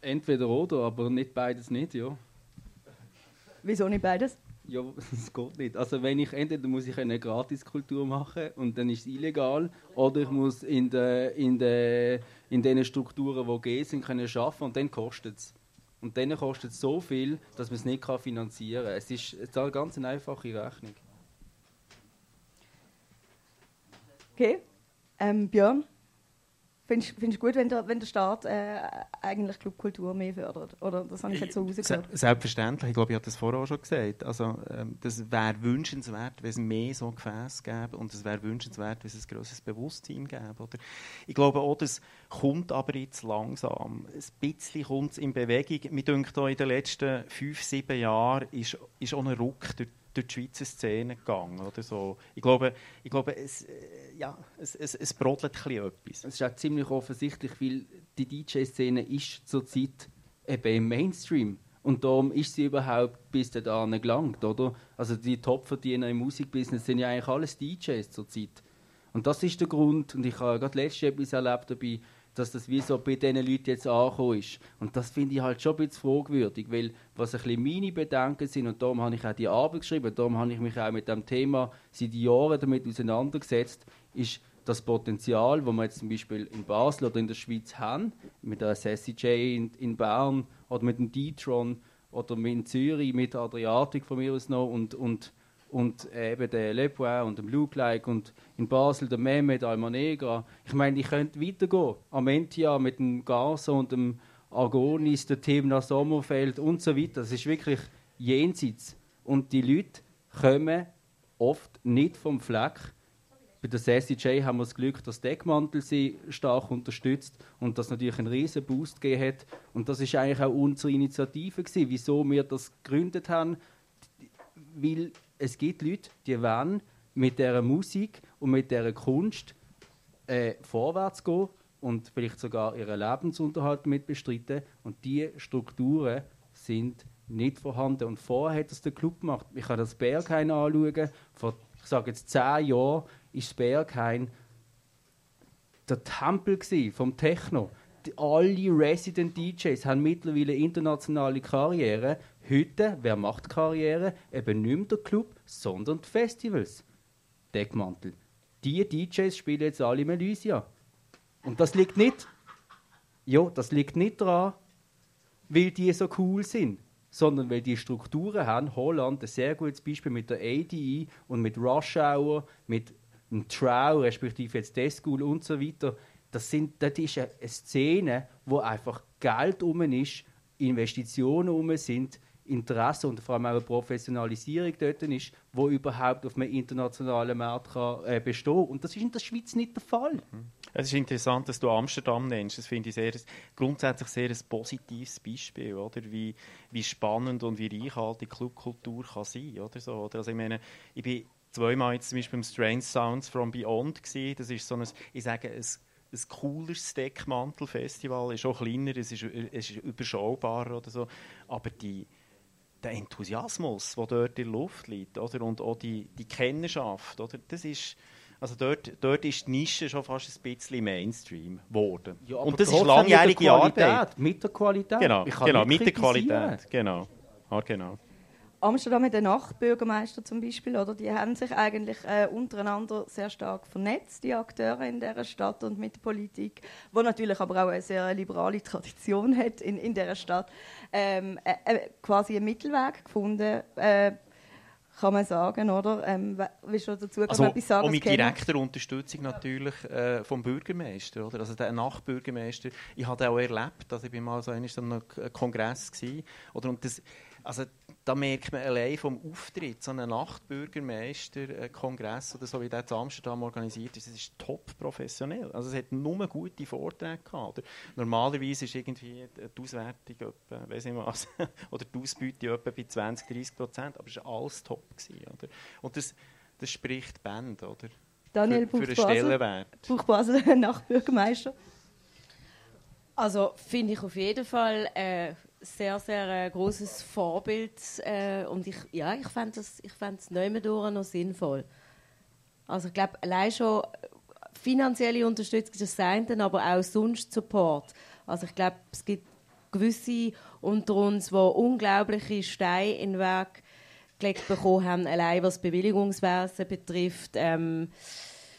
F: Entweder oder, aber nicht beides nicht, ja.
C: Wieso nicht beides?
F: Ja, es geht nicht. Also wenn ich entweder muss ich eine Gratiskultur machen und dann ist es illegal, oder ich muss in den in de, in den Strukturen, die gehen sind, können schaffen und dann kostet es. Und dann kostet es so viel, dass man es nicht finanzieren kann. Es ist, eine ganz einfache Rechnung.
C: Okay. Ähm, Björn? Findest du gut, wenn der, wenn der Staat äh, eigentlich Clubkultur mehr fördert? Oder das habe ich jetzt so rausgehört?
D: Selbstverständlich, ich glaube, ich habe das vorher auch schon gesagt. Also, ähm, das wäre wünschenswert, wenn es mehr so Gefäße gäbe und es wäre wünschenswert, wenn es ein grosses Bewusstsein gäbe. Oder? Ich glaube auch, das kommt aber jetzt langsam. Ein bisschen kommt es in Bewegung. Mir denkt in den letzten fünf, sieben Jahren ist, ist auch ein Ruck durch durch die Schweizer Szene gegangen. Oder so. Ich glaube, ich glaube es, äh, ja, es, es, es brodelt etwas.
F: Es ist auch ziemlich offensichtlich, weil die DJ-Szene ist zurzeit eben im Mainstream. Und darum ist sie überhaupt bis dahin gelangt, oder? Also die Topverdiener im Musikbusiness sind ja eigentlich alles DJs zurzeit. Und das ist der Grund, und ich habe gerade letztes Jahr etwas erlebt dabei, dass das wie so bei diesen Leuten jetzt angekommen ist. Und das finde ich halt schon ein bisschen fragwürdig, weil was ein bisschen meine Bedenken sind, und darum habe ich auch die Arbeit geschrieben, darum habe ich mich auch mit dem Thema seit Jahren damit auseinandergesetzt, ist das Potenzial, das wir jetzt zum Beispiel in Basel oder in der Schweiz haben, mit der Sassy J in, in Bern oder mit dem D-Tron oder in Zürich mit Adriatic von mir aus noch und, und und eben der Le Point und dem Luke Like und in Basel der Mehmet Almanegra. Ich meine, ich könnte weitergehen. Amentia mit dem Garso und dem Argonis, der Thema Sommerfeld und so weiter. Das ist wirklich jenseits. Und die Leute kommen oft nicht vom Fleck. Bei der Sassy J haben wir das Glück, dass Deckmantel sie stark unterstützt und das natürlich einen riesen Boost gegeben hat. Und das ist eigentlich auch unsere Initiative gewesen, wieso wir das gegründet haben, weil es gibt Leute, die wollen mit dieser Musik und mit dieser Kunst äh, vorwärts gehen und vielleicht sogar ihren Lebensunterhalt mit bestreiten. Und diese Strukturen sind nicht vorhanden. Und vorher hat es der Club gemacht. Ich kann das Berghain anschauen. Vor, ich sage jetzt zehn Jahren ist das Berghain der Tempel vom Techno. Die, alle Resident DJs haben mittlerweile internationale Karriere Heute, wer macht Karriere? Eben nicht mehr der Club, sondern die Festivals. Deckmantel. Die DJs spielen jetzt alle Melusia. Und das liegt nicht, ja, das liegt nicht daran, weil die so cool sind, sondern weil die Strukturen haben. Holland ein sehr gutes Beispiel mit der ADE und mit Rush Hour, mit dem Trow, respektive jetzt Deschool und so weiter. Das, sind, das ist eine Szene, wo einfach Geld um ist, Investitionen um sind, Interesse und vor allem auch eine Professionalisierung dort ist, wo überhaupt auf einem internationalen Markt kann, äh, bestehen. Und das ist in der Schweiz nicht der Fall. Mhm.
D: Es ist interessant, dass du Amsterdam nennst. Das finde ich sehr, grundsätzlich sehr ein positives Beispiel, oder? Wie, wie spannend und wie reichhaltig Clubkultur kann sein oder so. Oder? Also ich meine, ich bin zweimal jetzt zum Beispiel beim Strange Sounds from Beyond gewesen. Das ist so ein, ich sage, ein ein cooleres Deckmantelfestival, ist auch kleiner, es ist, es ist überschaubarer oder so, aber die, der Enthusiasmus, der dort in der Luft liegt, oder? und auch die, die Kennerschaft, oder? das ist... Also dort, dort ist die Nische schon fast ein bisschen Mainstream geworden.
F: Ja,
D: und das ist langjährige Arbeit.
F: Mit der Qualität.
D: Genau, genau mit der Qualität. Genau. Ja, genau.
C: Amsterdam mit den Nachtbürgermeister zum Beispiel, oder? Die haben sich eigentlich äh, untereinander sehr stark vernetzt, die Akteure in der Stadt und mit der Politik, wo natürlich aber auch eine sehr liberale Tradition hat in, in der Stadt, ähm, äh, äh, quasi einen Mittelweg gefunden. Äh, kann man sagen, oder? Ähm, willst du dazu
D: also, etwas sagen? Und mit direkter Unterstützung natürlich äh, vom Bürgermeister, oder? Also der Nachbürgermeister. Ich habe auch erlebt, dass ich bin mal so einem Kongress war, oder? Und das, also da merkt man allein vom Auftritt, so ein Nachtbürgermeister-Kongress oder so, wie der in Amsterdam organisiert ist, das ist top professionell. Also es hat nur gute Vorträge gehabt. Oder? Normalerweise ist irgendwie die Auswertung etwa, weiss ich was, oder die Ausbeute etwa bei 20, 30 Prozent, aber es war alles top. Gewesen, oder? Und das, das spricht Band, oder?
C: Daniel für, für einen Stellenwert. Buchbasel, Nachbürgermeister.
B: Also finde ich auf jeden Fall äh, sehr, sehr äh, großes Vorbild äh, und ich, ja, ich fände es ich fänd's noch sinnvoll. Also ich glaube, allein schon finanzielle Unterstützung ist das eine, aber auch sonst Support. Also ich glaube, es gibt gewisse unter uns, die unglaubliche Steine in den Weg gelegt bekommen haben, allein was Bewilligungswesen betrifft. Ähm,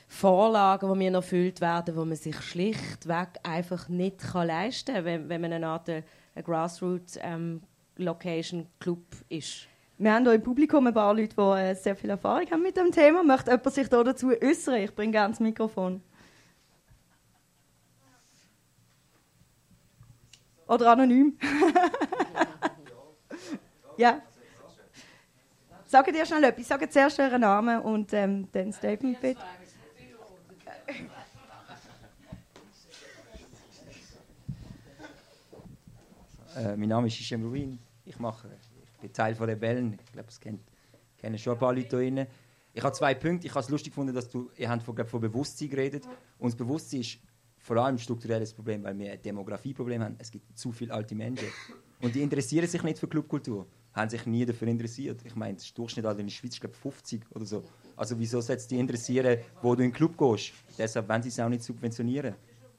B: Vorlagen, die mir erfüllt werden, wo man sich schlichtweg einfach nicht kann leisten kann, wenn, wenn man eine Art äh, ein Grassroots-Location-Club ähm, ist.
C: Wir haben hier im Publikum ein paar Leute, die äh, sehr viel Erfahrung haben mit dem Thema. Möchte jemand sich da dazu äußern? Ich bringe gerne das Mikrofon. Oder anonym? ja. Sagt dir schnell etwas. Sagt zuerst euren Namen und ähm, dann Statement bitte.
H: Äh, mein Name ist Hisham Ruin. Ich, mache, ich bin Teil von Rebellen. Ich glaube, das kennt, kennen schon ein paar Leute hier Ich habe zwei Punkte. Ich habe es lustig gefunden, dass du, ihr habt von, glaub, von Bewusstsein geredet. Und das Bewusstsein ist vor allem ein strukturelles Problem, weil wir ein Demografieproblem haben. Es gibt zu viele alte Menschen. Und die interessieren sich nicht für Clubkultur. Haben sich nie dafür interessiert. Ich meine, das Durchschnittsalter in der Schweiz ist glaube 50 oder so. Also wieso soll es die interessieren, wo du in den Club gehst? Deshalb wollen sie es auch nicht subventionieren.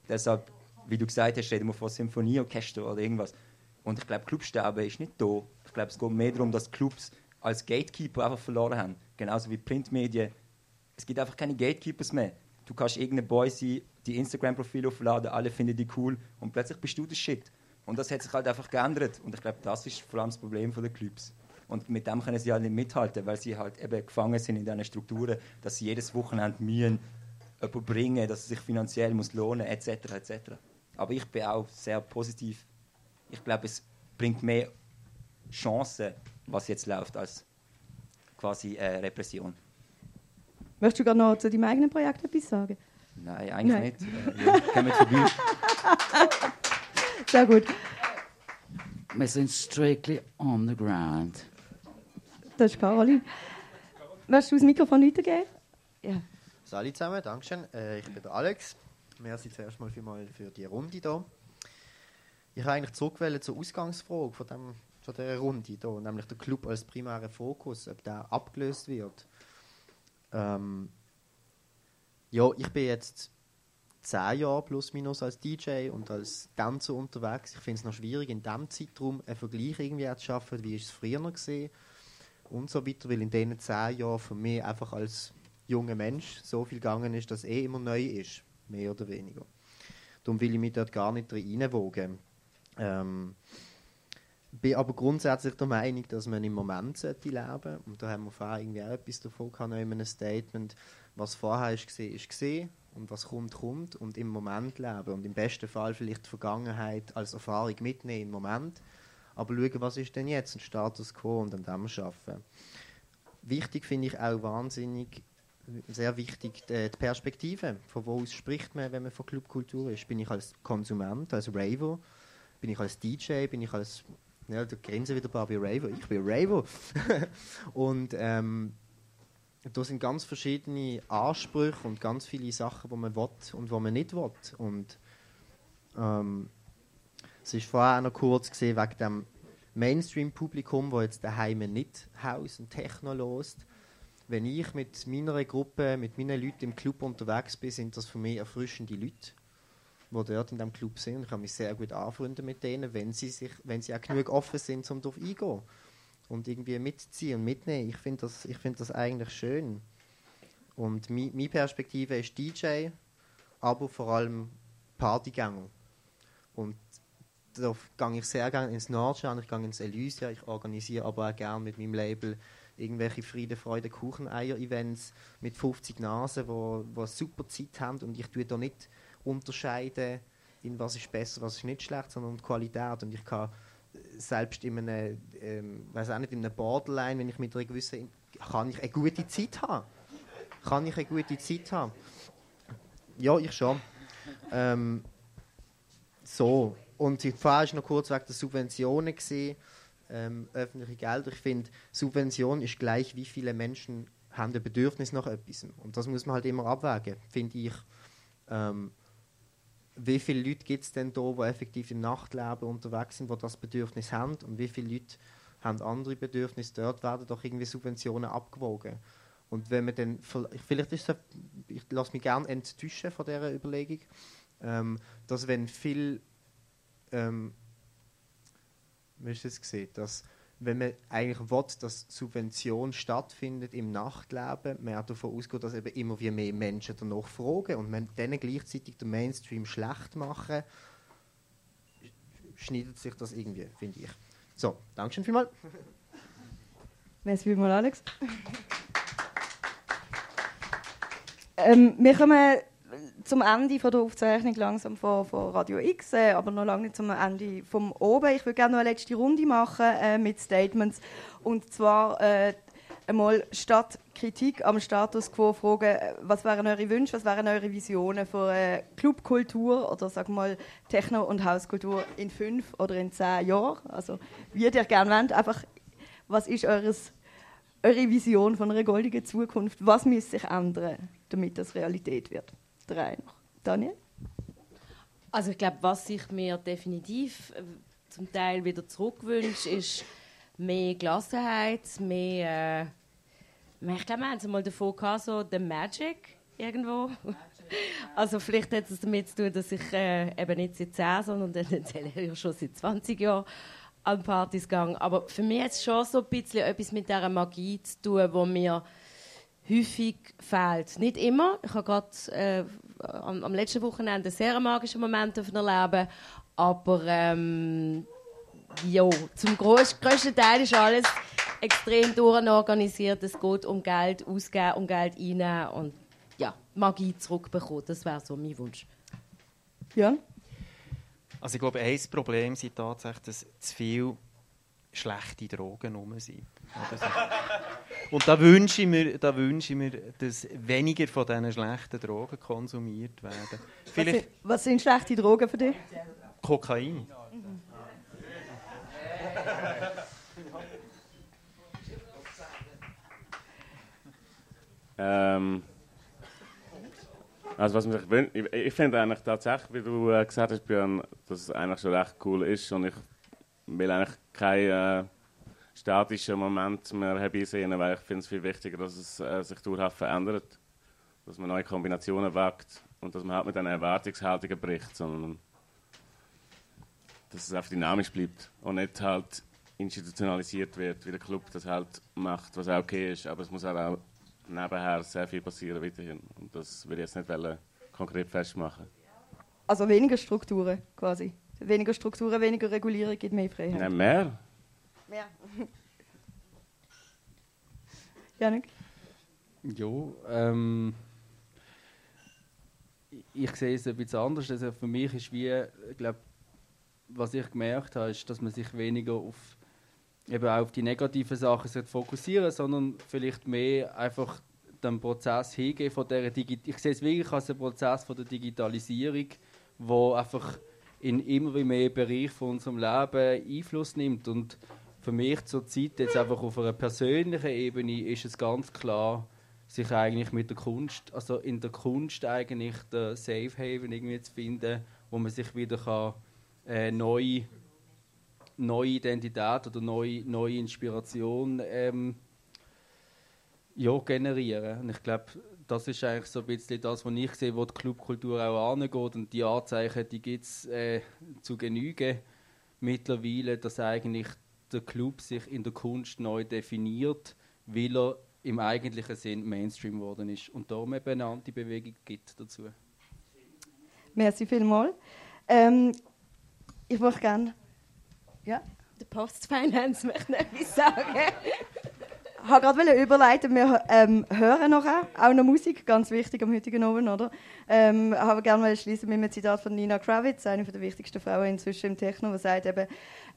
H: Deshalb, wie du gesagt hast, reden wir von Symphonieorchester oder irgendwas. Und ich glaube, Clubsterben ist nicht da. Ich glaube, es geht mehr darum, dass Clubs als Gatekeeper einfach verloren haben. Genauso wie Printmedien. Es gibt einfach keine Gatekeepers mehr. Du kannst irgendeine Boy sein, die Instagram-Profile aufladen, alle finden die cool und plötzlich bist du der Shit. Und das hat sich halt einfach geändert. Und ich glaube, das ist vor allem das Problem der Clubs. Und mit dem können sie halt nicht mithalten, weil sie halt eben gefangen sind in diesen Strukturen, dass sie jedes Wochenende mühen, jemanden bringen, dass es sich finanziell muss lohnen etc. etc. Aber ich bin auch sehr positiv ich glaube, es bringt mehr Chancen, was jetzt läuft, als quasi äh, Repression.
C: Möchtest du gerade noch zu deinem eigenen Projekt etwas sagen?
H: Nein, eigentlich Nein. nicht. Äh, ja, kommen vorbei.
C: Sehr gut.
I: Wir sind strictly on the ground.
C: Das ist Caroline. Möchtest du das Mikrofon weitergeben?
J: Ja. Salut zusammen, Dankeschön. Äh, ich bin der Alex. Merci zuerst mal für die Runde hier. Ich habe eigentlich zurückwählen zur Ausgangsfrage von, dem, von dieser Runde hier, nämlich der Club als primärer Fokus, ob der abgelöst wird. Ähm, ja, ich bin jetzt zehn Jahre plus minus als DJ und als Tänzer unterwegs. Ich finde es noch schwierig, in diesem Zeitraum einen Vergleich irgendwie zu schaffen, wie ich es früher gesehen und so weiter, weil in diesen zehn Jahren für mich einfach als junger Mensch so viel gegangen ist, dass eh immer neu ist, mehr oder weniger. Darum will ich mich dort gar nicht reinwogen. Ähm, bin aber grundsätzlich der Meinung, dass man im Moment sollte leben Und da haben wir vorher irgendwie auch etwas davon gehabt, in einem Statement. Was vorher ist gesehen, ist gesehen und was kommt, kommt. Und im Moment leben. Und im besten Fall vielleicht die Vergangenheit als Erfahrung mitnehmen im Moment. Aber schauen, was ist denn jetzt ein Status quo und an dem arbeiten. Wichtig finde ich auch wahnsinnig, sehr wichtig, die Perspektive. Von wo aus spricht man, wenn man von Clubkultur ist? Bin ich als Konsument, als Raver? Bin ich als DJ? Bin ich als ja, da grinsen wieder Barbie Raver. Ich bin Raver. und ähm, da sind ganz verschiedene Ansprüche und ganz viele Sachen, die man will und die man nicht will. Und ähm, es ist vorher auch noch kurz gesehen wegen dem Mainstream-Publikum, wo jetzt daheim nicht Haus und Techno lost. Wenn ich mit meiner Gruppe, mit meinen Leuten im Club unterwegs bin, sind das für mich erfrischende Leute die dort in diesem Club sind. Ich kann mich sehr gut anfreunden mit denen, wenn sie, sich, wenn sie auch genug offen sind, um darauf eingehen und irgendwie mitziehen und mitnehmen. Ich finde das, find das eigentlich schön. Und meine Perspektive ist DJ, aber vor allem Partygänger. Und da gehe ich sehr gerne ins Nordschan, ich gehe ins Elysia, ich organisiere aber auch gerne mit meinem Label irgendwelche Friede, Freude, Kucheneier-Events mit 50 Nasen, wo, wo super Zeit haben und ich tue da nicht unterscheiden, in was ist besser, was ist nicht schlecht, sondern die Qualität. Und ich kann selbst in einem, ähm, weiß auch nicht, in einem Borderline, wenn ich mit einer gewissen, kann ich eine gute Zeit haben. Kann ich eine gute Zeit haben? Ja, ich schon. Ähm, so. Und vorher war noch kurz wegen der Subventionen gesehen, ähm, öffentliche Gelder. Ich finde, Subvention ist gleich, wie viele Menschen haben ein Bedürfnis nach etwas. Und das muss man halt immer abwägen, finde ich. Ähm, wie viele Leute gibt es denn da, die effektiv im Nachtleben unterwegs sind, die das Bedürfnis haben und wie viele Leute haben andere Bedürfnisse, dort werden doch irgendwie Subventionen abgewogen. Und wenn man dann, vielleicht ist es, ich lasse mich gerne enttäuschen von dieser Überlegung, ähm, dass wenn viel, ähm, wie ist das gesehen, dass wenn man eigentlich will, dass Subvention stattfindet im Nachtleben, man davon ausgeht, dass eben immer wie mehr Menschen danach fragen und man dann gleichzeitig den Mainstream schlecht machen, schneidet sich das irgendwie, finde ich. So, danke schön vielmals.
C: Merci vielmals, Alex. ähm, wir kommen zum Ende von der Aufzeichnung langsam von, von Radio X, äh, aber noch lange nicht zum Ende vom Oben. Ich würde gerne noch eine letzte Runde machen äh, mit Statements. Und zwar äh, einmal statt Kritik am Status quo fragen, äh, was wären eure Wünsche, was wären eure Visionen für äh, Clubkultur oder sag mal Techno- und Hauskultur in fünf oder in zehn Jahren? Also wie ihr gerne wollt, einfach was ist eures, eure Vision von einer goldenen Zukunft? Was muss sich ändern, damit das Realität wird? Drei noch. Daniel?
B: Also ich glaube, was ich mir definitiv äh, zum Teil wieder zurückwünsche, ist mehr Gelassenheit, mehr, äh, ich glaube, wir haben es mal davon gehabt, so the Magic irgendwo. Also vielleicht hat es damit zu tun, dass ich äh, eben nicht seit 10, sondern tendenziell schon seit 20 Jahren an Partys gehe. Aber für mich hat es schon so ein bisschen etwas mit dieser Magie zu tun, wo mir häufig fehlt. Nicht immer. Ich habe gerade äh, am, am, letzten Wochenende einen sehr magischen Moment erleben aber ähm, ja, zum größten Teil ist alles extrem durchorganisiert. Es geht um Geld ausgeben, um Geld einnehmen und ja, Magie zurückbekommen. Das wäre so mein Wunsch.
C: Ja?
D: Also ich glaube, ein Problem ist tatsächlich, dass zu viel schlechte Drogen rum sind. Und da wünsche ich mir, da wünsche ich mir dass weniger von diesen schlechten Drogen konsumiert werden.
C: Was sind, was sind schlechte Drogen für dich?
D: Kokain.
E: ähm, also was mich ich, ich finde eigentlich tatsächlich, wie du äh, gesagt hast, Björn, dass es eigentlich schon recht cool ist und ich will eigentlich keinen äh, statischen Moment mehr herbeisehen, weil ich finde es viel wichtiger, dass es äh, sich dauerhaft verändert, dass man neue Kombinationen wagt und dass man halt mit einer Erwartungshaltung bricht, sondern dass es einfach dynamisch bleibt und nicht halt institutionalisiert wird, wie der Club das halt macht, was auch okay ist, aber es muss halt auch nebenher sehr viel passieren weiterhin und das will ich jetzt nicht konkret festmachen.
C: Also weniger Strukturen quasi? Weniger Strukturen, weniger Regulierung gibt mehr Freiheit.
E: Nein, mehr.
C: Mehr. Janik?
F: Ja, ähm, ich sehe es ein bisschen anders. Also für mich ist wie, ich glaube, was ich gemerkt habe, ist, dass man sich weniger auf, eben auch auf die negativen Sachen sollte fokussieren sondern vielleicht mehr einfach den Prozess hingehen von der Digi Ich sehe es wirklich als einen Prozess von der Digitalisierung, wo einfach in immer mehr Bereich von unserem Leben Einfluss nimmt und für mich zurzeit jetzt einfach auf einer persönlichen Ebene ist es ganz klar, sich eigentlich mit der Kunst, also in der Kunst eigentlich der Safe Haven irgendwie zu finden, wo man sich wieder kann, äh, neue, neue Identität oder neue, neue Inspiration ähm, ja, generieren. Und ich glaube, das ist eigentlich so ein bisschen das, was ich sehe, wo die Clubkultur auch angeht. Und die Anzeichen, die gibt es äh, zu genügen mittlerweile, dass eigentlich der Club sich in der Kunst neu definiert, weil er im eigentlichen Sinn Mainstream geworden ist. Und darum eben eine Anti-Bewegung gibt dazu.
C: Merci vielmals. Ähm, ich möchte gerne. Ja?
B: Der Post Finance möchte noch etwas sagen.
C: Wollte gerade überleiten, wir ähm, hören nachher auch noch Musik, ganz wichtig am heutigen Abend, oder? Ähm, habe gerne schließen mit einem Zitat von Nina Kravitz, eine der wichtigsten Frauen inzwischen im Techno, die sagt eben,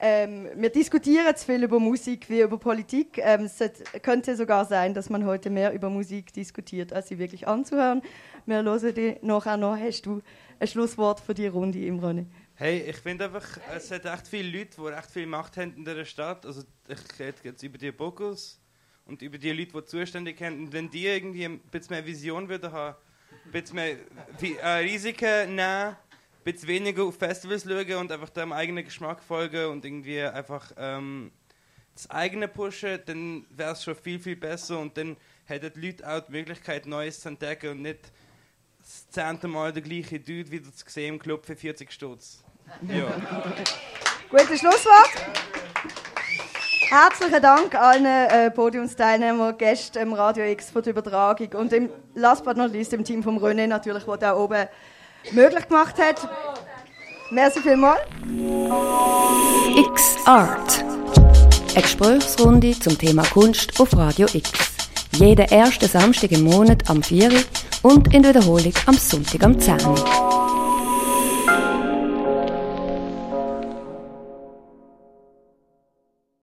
C: ähm, wir diskutieren zu viel über Musik wie über Politik. Ähm, es könnte sogar sein, dass man heute mehr über Musik diskutiert, als sie wirklich anzuhören. Wir hören die nachher noch. Hast du ein Schlusswort für die Runde im Rennen?
G: Hey, ich finde einfach, es hat echt viele Leute, die echt viel Macht haben in dieser Stadt. Also ich rede jetzt über die Bocus und über die Leute, die zuständig sind. Und wenn die irgendwie ein bisschen mehr Vision würden haben, ein bisschen mehr äh, Risiken nehmen, ein bisschen weniger auf Festivals schauen und einfach dem eigenen Geschmack folgen und irgendwie einfach ähm, das eigene pushen, dann wäre es schon viel, viel besser und dann hätten die Leute auch die Möglichkeit, Neues zu entdecken und nicht das zehnte Mal der gleiche Dude wieder zu sehen im Club für 40 Stutz. Ja.
C: Gutes Schlusswort. Herzlichen Dank allen äh, Podiumsteilnehmern, Gästen im Radio X für die Übertragung und im last but not least dem Team vom René natürlich, der da oben möglich gemacht hat. Merci vielmals.
A: X Art. Eine Gesprächsrunde zum Thema Kunst auf Radio X. Jeden ersten Samstag im Monat am 4 und in Wiederholung am Sonntag am 10 Uhr.